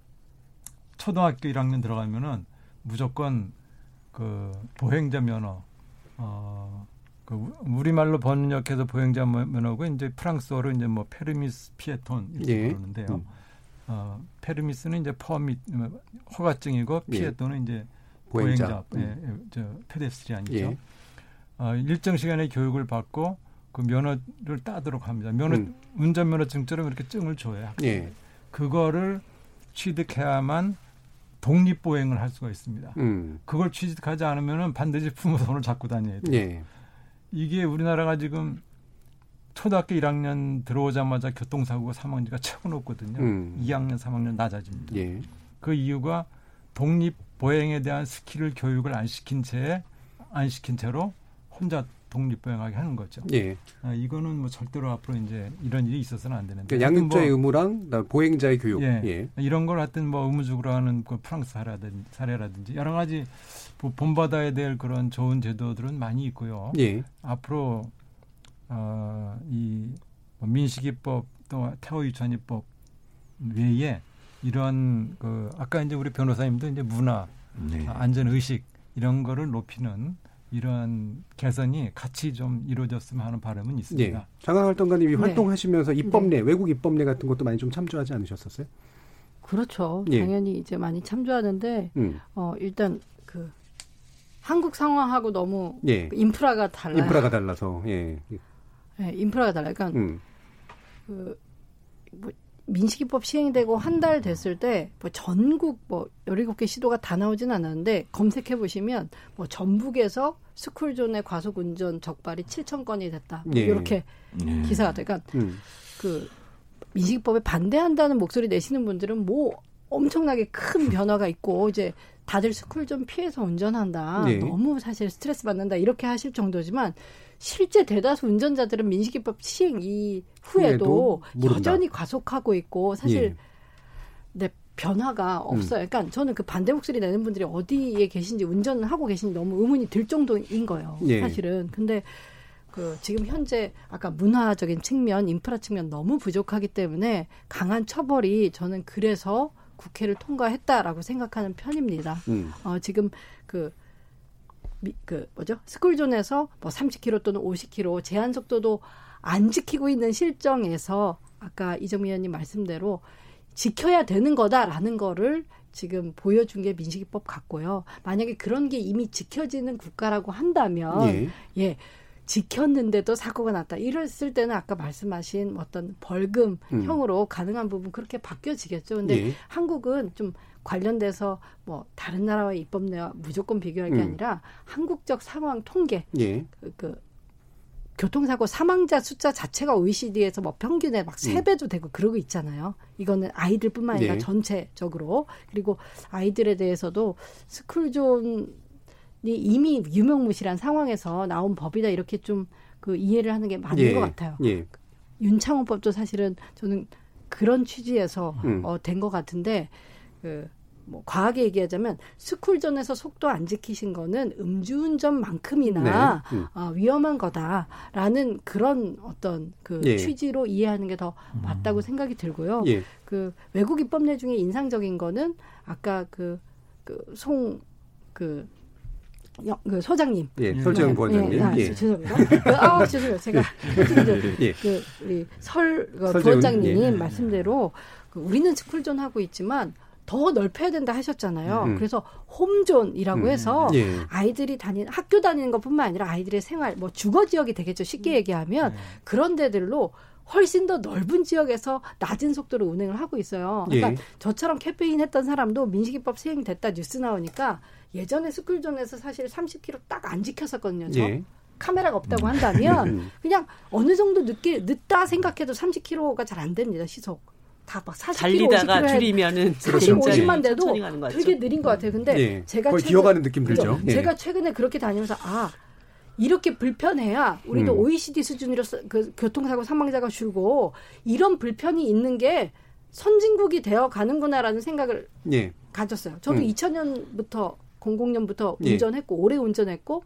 초등학교 1학년 들어가면은 무조건 그 보행자 면허 어 그 우리말로 번역해서 보행자 면허고 이제 프랑스어로 이제 뭐 permis piéton 이렇게 예. 부르는데요. 음. 어, permis는 이제 permit 뭐 허가증이고 예. piéton은 예. 이제 보행자, 보행자 음. 예, 저 pedestrian이죠. 예. 어, 일정 시간의 교육을 받고 그 면허를 따도록 합니다. 면허 음. 운전면허증처럼 이렇게 증을 줘요. 예. 그거를 취득해야만 독립 보행을 할 수가 있습니다. 음. 그걸 취득하지 않으면 반드시 부모 손을 잡고 다녀야 돼요. 예. 이게 우리나라가 지금 초등학교 1학년 들어오자마자 교통사고가 사망자가 최고 높거든요. 음. 2학년, 3학년 낮아집니다. 예. 그 이유가 독립 보행에 대한 skill을 교육을 안 시킨 채, 안 시킨 채로 혼자 독립 보행하게 하는 거죠. 예. 아, 이거는 뭐 절대로 앞으로 이제 이런 일이 있어서는 안 되는데. 그러니까 양육자의 뭐, 의무랑 보행자의 교육. 예. 예. 이런 걸 하여튼 뭐 의무적으로 하는 그 프랑스 사례라든지, 사례라든지 여러 가지 본받아야 될 그런 좋은 제도들은 많이 있고요. 예. 앞으로 어, 이뭐 민식이법 또 태호유찬이법 외에 이런 그 아까 이제 우리 변호사님도 이제 문화, 네. 안전 의식 이런 거를 높이는 이러한 개선이 같이 좀 이루어졌으면 하는 바람은 있습니다. 네. 장학활동가님이 네. 활동하시면서 입법례, 네. 외국 입법례 같은 것도 많이 좀 참조하지 않으셨었어요? 그렇죠. 예. 당연히 이제 많이 참조하는데 음. 어 일단 그 한국 상황하고 너무 예. 인프라가 달라요. 인프라가 달라서 예. 예 인프라가 달라요. 그러니까 음. 그 뭐 민식이법 시행되고 한 달 됐을 때 뭐 전국 뭐 17개 시도가 다 나오진 않았는데 검색해 보시면 뭐 전북에서 스쿨존의 과속 운전 적발이 7천 건이 됐다. 뭐 예. 이렇게 예. 기사가 돼. 그러니까 음. 그 민식이법에 반대한다는 목소리 내시는 분들은 뭐 엄청나게 큰 변화가 있고 이제 다들 스쿨존 피해서 운전한다. 예. 너무 사실 스트레스 받는다. 이렇게 하실 정도지만 실제 대다수 운전자들은 민식이법 시행 이후에도 여전히 과속하고 있고 사실 예. 네, 변화가 음. 없어요. 음. 그러니까 저는 그 반대 목소리 내는 분들이 어디에 계신지 운전을 하고 계신지 너무 의문이 들 정도인 거예요. 예. 사실은. 근데 그 지금 현재 아까 문화적인 측면, 인프라 측면 너무 부족하기 때문에 강한 처벌이 저는 그래서 국회를 통과했다라고 생각하는 편입니다. 음. 어, 지금 그 미, 그 뭐죠? 스쿨존에서 뭐 30km 또는 50km 제한 속도도 안 지키고 있는 실정에서 아까 이정미 의원님 말씀대로 지켜야 되는 거다라는 거를 지금 보여준 게 민식이법 같고요. 만약에 그런 게 이미 지켜지는 국가라고 한다면 예, 예 지켰는데도 사고가 났다. 이랬을 때는 아까 말씀하신 어떤 벌금형으로 음. 가능한 부분 그렇게 바뀌어지겠죠. 근데 예. 한국은 좀 관련돼서 뭐 다른 나라와의 입법내와 무조건 비교할 게 음. 아니라 한국적 상황 통계 예. 그, 그 교통사고 사망자 숫자 자체가 OECD에서 뭐 평균에 막3 음. 배도 되고 그러고 있잖아요. 이거는 아이들뿐만 아니라 네. 전체적으로 그리고 아이들에 대해서도 스쿨존 이 이미 유명무실한 상황에서 나온 법이다 이렇게 좀 그 이해를 하는 게 맞는 예. 것 같아요. 예. 윤창호법도 사실은 저는 그런 취지에서 음. 어, 된 것 같은데 그, 뭐, 과하게 얘기하자면, 스쿨존에서 속도 안 지키신 거는 음주운전만큼이나 네. 음. 어, 위험한 거다라는 그런 어떤 그 예. 취지로 이해하는 게더 맞다고 음. 생각이 들고요. 예. 그 외국 입법 내 중에 인상적인 거는 아까 그, 그, 송, 그, 영, 그 소장님. 예, 설정 네. 부원장님. 예, 아, 예. 죄송합니다. 그, 아, 죄송해요. 제가. 예. 그, 우리 설, 그 부원장님 예. 말씀대로 그 우리는 스쿨존 하고 있지만 더 넓혀야 된다 하셨잖아요. 음. 그래서 홈존이라고 음. 해서 예. 아이들이 다니는 학교 다니는 것뿐만 아니라 아이들의 생활 뭐 주거 지역이 되겠죠. 쉽게 음. 얘기하면 네. 그런 데들로 훨씬 더 넓은 지역에서 낮은 속도로 운행을 하고 있어요. 그러니까 예. 저처럼 캠페인 했던 사람도 민식이법 시행됐다 뉴스 나오니까 예전에 스쿨존에서 사실 30km 딱 안 지켰었거든요. 저. 예. 카메라가 없다고 한다면 음. 그냥 어느 정도 늦게 늦다 생각해도 30km가 잘 안 됩니다 시속. 다막 40km, 달리다가 줄이면은 40, 50만 돼도 되게 느린 것 같아요. 근데 네. 제가 거의 최근, 기어가는 느낌 들죠. 네. 제가 최근에 그렇게 다니면서 아 이렇게 불편해야 우리도 음. OECD 수준으로 그 교통사고 사망자가 줄고 이런 불편이 있는 게 선진국이 되어 가는구나라는 생각을 예. 가졌어요. 저도 음. 2000년부터 00년부터 예. 운전했고 오래 운전했고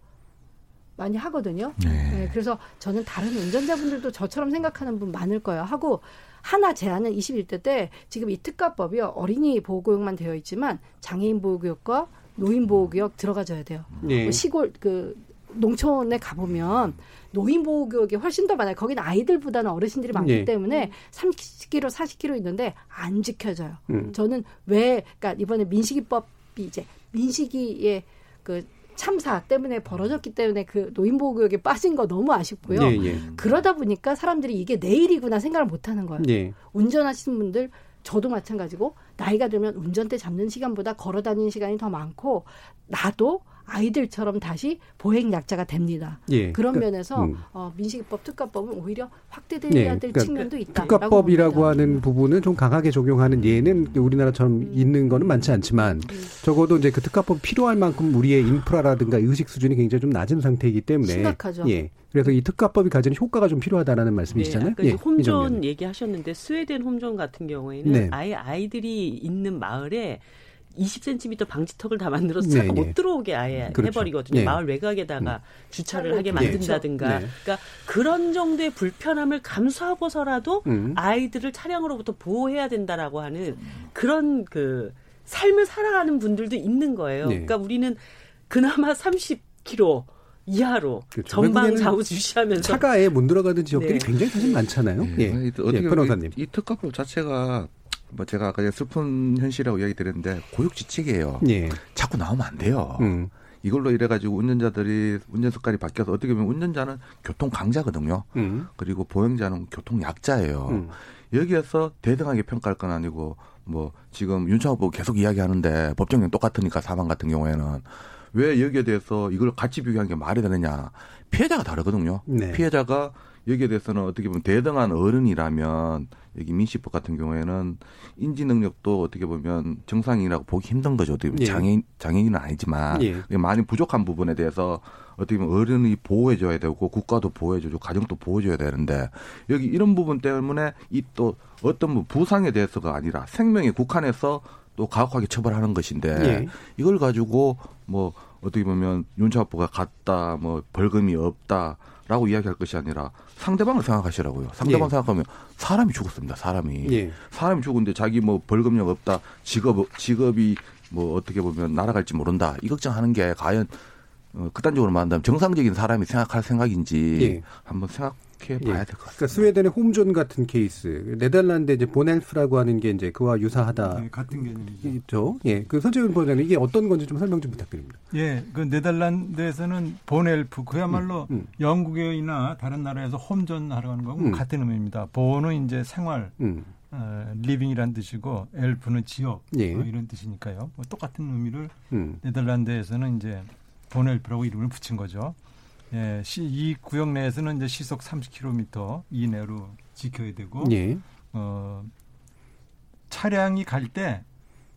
많이 하거든요. 네. 네. 그래서 저는 다른 운전자분들도 저처럼 생각하는 분 많을 거예요. 하고 하나 제안은 21대 때 지금 이 특가법이요. 어린이 보호교육만 되어 있지만 장애인 보호교육과 노인 보호교육 들어가줘야 돼요. 네. 뭐 시골 그 농촌에 가보면 노인 보호 교육이 훨씬 더 많아요. 거기는 아이들보다는 어르신들이 많기 예. 때문에 30kg, 40kg 있는데 안 지켜져요. 음. 저는 왜 그러니까 이번에 민식이법이 이제 민식이의 그 참사 때문에 벌어졌기 때문에 그 노인 보호 교육에 빠진 거 너무 아쉽고요. 예, 예. 그러다 보니까 사람들이 이게 내일이구나 생각을 못 하는 거예요. 예. 운전하시는 분들 저도 마찬가지고 나이가 들면 운전대 잡는 시간보다 걸어 다니는 시간이 더 많고 나도 아이들처럼 다시 보행 약자가 됩니다. 예, 그런 그러니까, 면에서 음. 어, 민식이법 특가법은 오히려 확대돼야 네, 될 그러니까 측면도 있다. 특가법이라고 하는 부분은 좀 강하게 적용하는 예는 우리나라처럼 있는 거는 많지 않지만 적어도 이제 그 특가법 필요할 만큼 우리의 인프라라든가 의식 수준이 굉장히 좀 낮은 상태이기 때문에 심각하죠. 예. 그래서 이 특가법이 가지는 효과가 좀 필요하다라는 말씀이시잖아요. 네, 예, 홈존. 얘기하셨는데 스웨덴 홈존 같은 경우에는 네. 아예 아이들이 있는 마을에 20cm 방지턱을 다 만들어서 네, 차가 네. 못 들어오게 아예 그렇죠. 해버리거든요. 네. 마을 외곽에다가 주차를 하게 네. 만든다든가. 네. 그러니까 그런 정도의 불편함을 감수하고서라도 음. 아이들을 차량으로부터 보호해야 된다라고 하는 그런 그 삶을 살아가는 분들도 있는 거예요. 네. 그러니까 우리는 그나마 30km 이하로 그렇죠. 전방 좌우 주시하면서 차가 아예 못 들어가는 지역들이 네. 굉장히 사실 많잖아요. 예, 이- 예, 변호사님. 이, 이 특가법 자체가 뭐 제가 아까 슬픈 현실이라고 이야기 드렸는데 고육지책이에요. 예. 자꾸 나오면 안 돼요. 음. 이걸로 이래가지고 운전자들이 운전 습관이 바뀌어서 어떻게 보면 운전자는 교통 강자거든요. 음. 그리고 보행자는 교통 약자예요. 음. 여기에서 대등하게 평가할 건 아니고 뭐 지금 윤창호 보 계속 이야기하는데 법정형 똑같으니까 사망 같은 경우에는 왜 여기에 대해서 이걸 같이 비교한 게 말이 되느냐 피해자가 다르거든요. 네. 피해자가 여기에 대해서는 어떻게 보면 대등한 어른이라면 여기 민식법 같은 경우에는 인지 능력도 어떻게 보면 정상이라고 보기 힘든 거죠. 어떻게 보면 예. 장애인 장애인은 아니지만 예. 많이 부족한 부분에 대해서 어떻게 보면 어른이 보호해줘야 되고 국가도 보호해주고 가정도 보호해줘야 되는데 여기 이런 부분 때문에 이 또 어떤 뭐 부상에 대해서가 아니라 생명에 국한해서 또 가혹하게 처벌하는 것인데 예. 이걸 가지고 뭐 어떻게 보면 윤차법가 같다 뭐 벌금이 없다 라고 이야기할 것이 아니라 상대방을 생각하시라고요. 상대방 예. 생각하면 사람이 죽었습니다. 사람이 예. 사람이 죽은데 자기 뭐 벌금력 없다 직업 직업이 뭐 어떻게 보면 날아갈지 모른다 이 걱정하는 게 과연 어, 극단적으로 말한다면 정상적인 사람이 생각할 생각인지 예. 한번 생각 해 봐야 될 것 같아요. 그러니까 스웨덴의 홈존 같은 케이스, 네덜란드 이제 보넬프라고 하는 게 이제 그와 유사하다. 네, 같은 개념이죠. 있죠. 예, 그 서재훈 보장님 이게 어떤 건지 좀 설명 좀 부탁드립니다. 예, 그 네덜란드에서는 보넬프 그야말로 음, 영국이나 다른 나라에서 홈존 하러 가는 거하고 음. 같은 의미입니다. 보는 이제 생활, 음. 어, 리빙이란 뜻이고 엘프는 지역 예. 뭐 이런 뜻이니까요. 뭐 똑같은 의미를 음. 네덜란드에서는 이제 보넬프라고 이름을 붙인 거죠. 예, 시, 이 구역 내에서는 이제 시속 30km 이내로 지켜야 되고 예. 어, 차량이 갈 때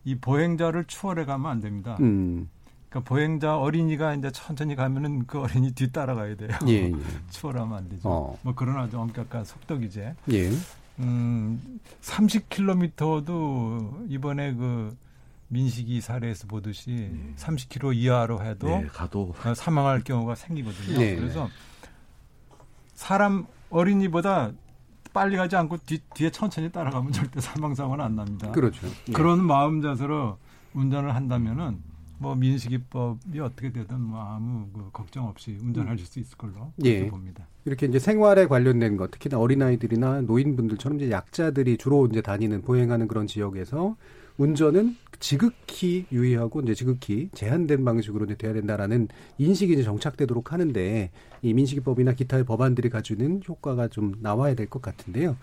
이 보행자를 추월해 가면 안 됩니다. 음. 그러니까 보행자 어린이가 이제 천천히 가면은 그 어린이 뒤 따라가야 돼요. 예, 예. 추월하면 안 되죠. 어. 뭐 그런 아주 엄격한 속도 규제. 예. 음, 30km도 이번에 그 민식이 사례에서 보듯이 30km 이하로 해도 네, 가도 어, 사망할 경우가 생기거든요. 네. 그래서 사람 어린이보다 빨리 가지 않고 뒤, 뒤에 천천히 따라가면 절대 사망 사고는 안 납니다. 그렇죠. 예. 그런 마음 자세로 운전을 한다면은 뭐 민식이법이 어떻게 되든 뭐 아무 그 걱정 없이 운전하실 수 있을 걸로 예. 그렇게 봅니다. 이렇게 이제 생활에 관련된 것, 특히나 어린아이들이나 노인분들처럼 이제 약자들이 주로 이제 다니는 보행하는 그런 지역에서 운전은 지극히 유의하고 이제 지극히 제한된 방식으로 돼야 된다라는 인식이 이제 정착되도록 하는데 이 민식이법이나 기타의 법안들이 가지는 효과가 좀 나와야 될 것 같은데요.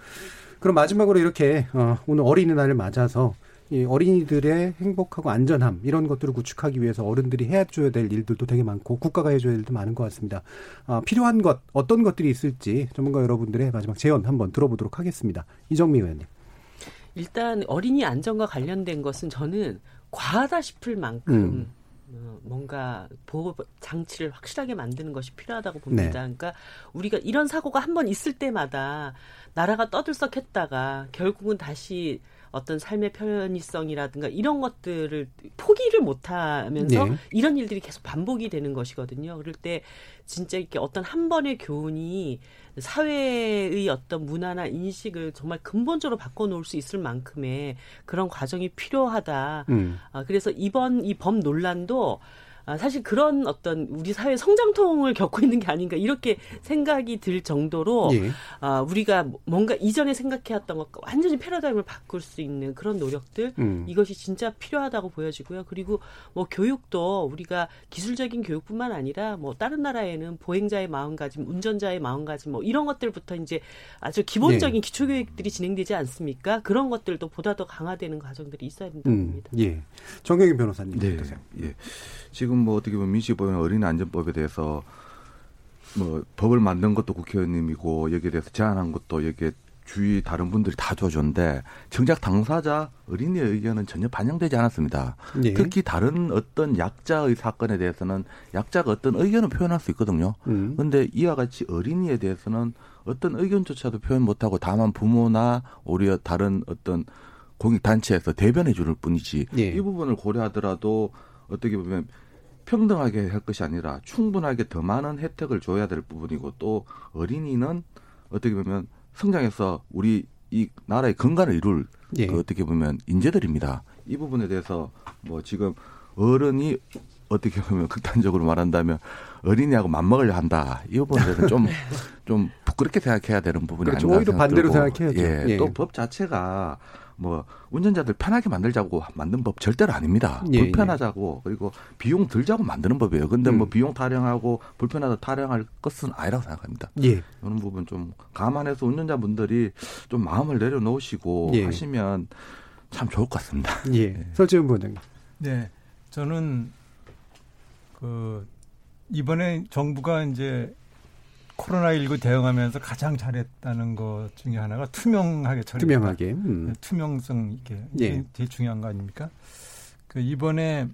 그럼 마지막으로 이렇게 어, 오늘 어린이날을 맞아서 이 어린이들의 행복하고 안전함 이런 것들을 구축하기 위해서 어른들이 해줘야 될 일들도 되게 많고 국가가 해줘야 될 일도 많은 것 같습니다. 아, 필요한 것 어떤 것들이 있을지 전문가 여러분들의 마지막 제언 한번 들어보도록 하겠습니다. 이정미 의원님. 일단 어린이 안전과 관련된 것은 저는 과하다 싶을 만큼 음. 어, 뭔가 보호 장치를 확실하게 만드는 것이 필요하다고 봅니다. 네. 그러니까 우리가 이런 사고가 한 번 있을 때마다 나라가 떠들썩했다가 결국은 다시 어떤 삶의 편의성이라든가 이런 것들을 포기를 못하면서 네. 이런 일들이 계속 반복이 되는 것이거든요. 그럴 때 진짜 이렇게 어떤 한 번의 교훈이 사회의 어떤 문화나 인식을 정말 근본적으로 바꿔놓을 수 있을 만큼의 그런 과정이 필요하다. 음. 아, 그래서 이번 이법 논란도 아, 사실 그런 어떤 우리 사회 성장통을 겪고 있는 게 아닌가 이렇게 생각이 들 정도로 예. 아, 우리가 뭔가 이전에 생각해왔던 것과 완전히 패러다임을 바꿀 수 있는 그런 노력들 음. 이것이 진짜 필요하다고 보여지고요. 그리고 뭐 교육도 우리가 기술적인 교육뿐만 아니라 뭐 다른 나라에는 보행자의 마음가짐, 운전자의 마음가짐 뭐 이런 것들부터 이제 아주 기본적인 예. 기초교육들이 진행되지 않습니까? 그런 것들도 보다 더 강화되는 과정들이 있어야 된다고 음. 봅니다. 예. 정경희 변호사님 네. 어떠세요? 예. 지금 뭐 어떻게 보면 민식법이나 어린이 안전법에 대해서 뭐 법을 만든 것도 국회의원님이고 여기에 대해서 제안한 것도 여기에 주위 다른 분들이 다 줘줬는데 정작 당사자 어린이의 의견은 전혀 반영되지 않았습니다. 예. 특히 다른 어떤 약자의 사건에 대해서는 약자가 어떤 의견을 표현할 수 있거든요. 그런데 음. 이와 같이 어린이에 대해서는 어떤 의견조차도 표현 못하고 다만 부모나 오히려 다른 어떤 공익 단체에서 대변해 줄 뿐이지 예. 이 부분을 고려하더라도 어떻게 보면 평등하게 할 것이 아니라 충분하게 더 많은 혜택을 줘야 될 부분이고 또 어린이는 어떻게 보면 성장해서 우리 이 나라의 건강을 이룰 예. 그 어떻게 보면 인재들입니다. 이 부분에 대해서 뭐 지금 어른이 어떻게 보면 극단적으로 말한다면 어린이하고 맞먹으려 한다. 이 부분에 대해서 좀, 좀 부끄럽게 생각해야 되는 부분이 그렇죠. 아닌가 오히려 반대로 생각해야죠. 예. 예. 또 법 자체가 뭐 운전자들 편하게 만들자고 만든 법 절대로 아닙니다. 예, 불편하자고 그리고 비용 들자고 만드는 법이에요. 근데 뭐 음. 뭐 비용 타령하고 불편하다 타령할 것은 아니라고 생각합니다. 예. 이런 부분 좀 감안해서 운전자분들이 좀 마음을 내려놓으시고 예. 하시면 참 좋을 것 같습니다. 예. 네. 설지훈 부원장님. 네. 저는 그 이번에 정부가 이제 코로나19 대응하면서 가장 잘했다는 것 중에 하나가 투명하게 처리. 투명하게. 음. 네, 투명성 이게 예. 제일 중요한 거 아닙니까? 그 이번에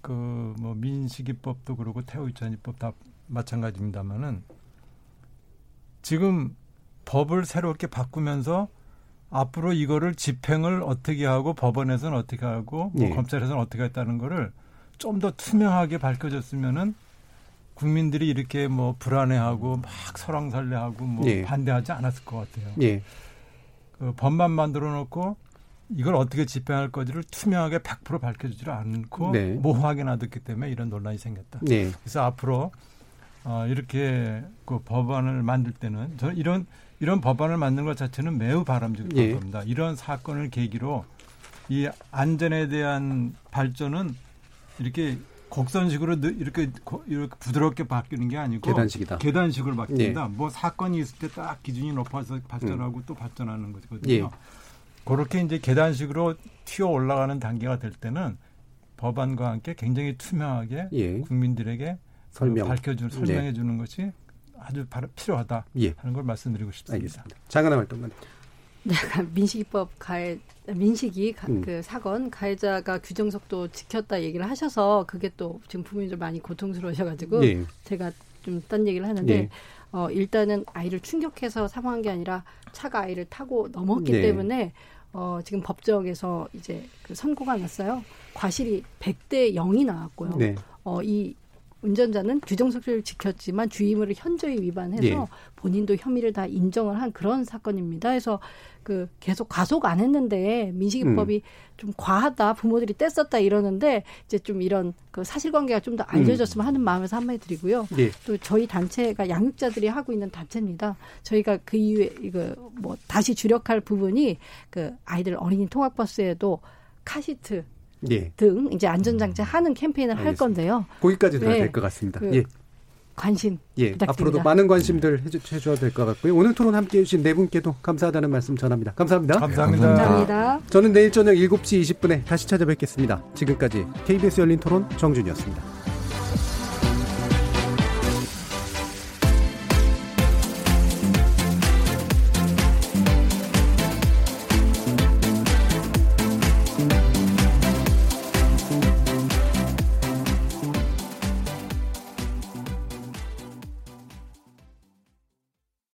그 뭐 민식이법도 그렇고 태우유찬이법 다 마찬가지입니다만은 지금 법을 새롭게 바꾸면서 앞으로 이거를 집행을 어떻게 하고 법원에서는 어떻게 하고 뭐 예. 검찰에서는 어떻게 했다는 거를 좀 더 투명하게 밝혀졌으면은 국민들이 이렇게 뭐 불안해하고 막 설왕설래하고 뭐 예. 반대하지 않았을 것 같아요. 예. 그 법만 만들어 놓고 이걸 어떻게 집행할 건지를 투명하게 100% 밝혀주지 않고 네. 모호하게 놔뒀기 때문에 이런 논란이 생겼다. 네. 그래서 앞으로 어, 이렇게 그 법안을 만들 때는 저 이런 이런 법안을 만드는 것 자체는 매우 바람직한 예. 겁니다. 이런 사건을 계기로 이 안전에 대한 발전은 이렇게 곡선식으로 이렇게 이렇게 부드럽게 바뀌는 게 아니고 계단식이다. 계단식으로 바뀐다. 네. 뭐 사건이 있을 때 딱 기준이 높아서 발전하고 음. 또 발전하는 거거든요. 예. 그렇게 이제 계단식으로 튀어 올라가는 단계가 될 때는 법안과 함께 굉장히 투명하게 예. 국민들에게 그 설명 밝혀주는 설명해 주는 네. 것이 아주 필요하다 예. 하는 걸 말씀드리고 싶습니다. 알겠습니다. 장하나 활동관. 네, 민식이법 가해 민식이 가, 음. 그 사건 가해자가 규정 속도 지켰다 얘기를 하셔서 그게 또 지금 부모님들 많이 고통스러우셔가지고 네. 제가 좀 딴 얘기를 하는데 네. 어 일단은 아이를 충격해서 사망한 게 아니라 차가 아이를 타고 넘었기 네. 때문에 어 지금 법정에서 이제 그 선고가 났어요. 과실이 100대 0이 나왔고요. 네. 어이 운전자는 규정 속도를 지켰지만 주의무를 현저히 위반해서 네. 본인도 혐의를 다 인정을 한 그런 사건입니다. 그래서 그 계속 가속 안 했는데 민식이법이 음. 좀 과하다 부모들이 뗐었다 이러는데 이제 좀 이런 그 사실관계가 좀 더 알려졌으면 음. 하는 마음에서 한마디 드리고요. 네. 또 저희 단체가 양육자들이 하고 있는 단체입니다. 저희가 그 이후에 이거 뭐 다시 주력할 부분이 그 아이들 어린이 통학버스에도 카시트 예. 등 이제 안전장치 하는 캠페인을 알겠습니다. 할 건데요. 거기까지 도 네. 될것 같습니다. 그 예. 관심 예. 부탁드립니다. 앞으로도 많은 관심들 해주, 해줘야 될 것 같고요. 오늘 토론 함께해 주신 네 분께도 감사하다는 말씀 전합니다. 감사합니다. 감사합니다. 감사합니다. 저는 내일 저녁 7시 20분에 다시 찾아뵙겠습니다. 지금까지 KBS 열린 토론 정준이었습니다.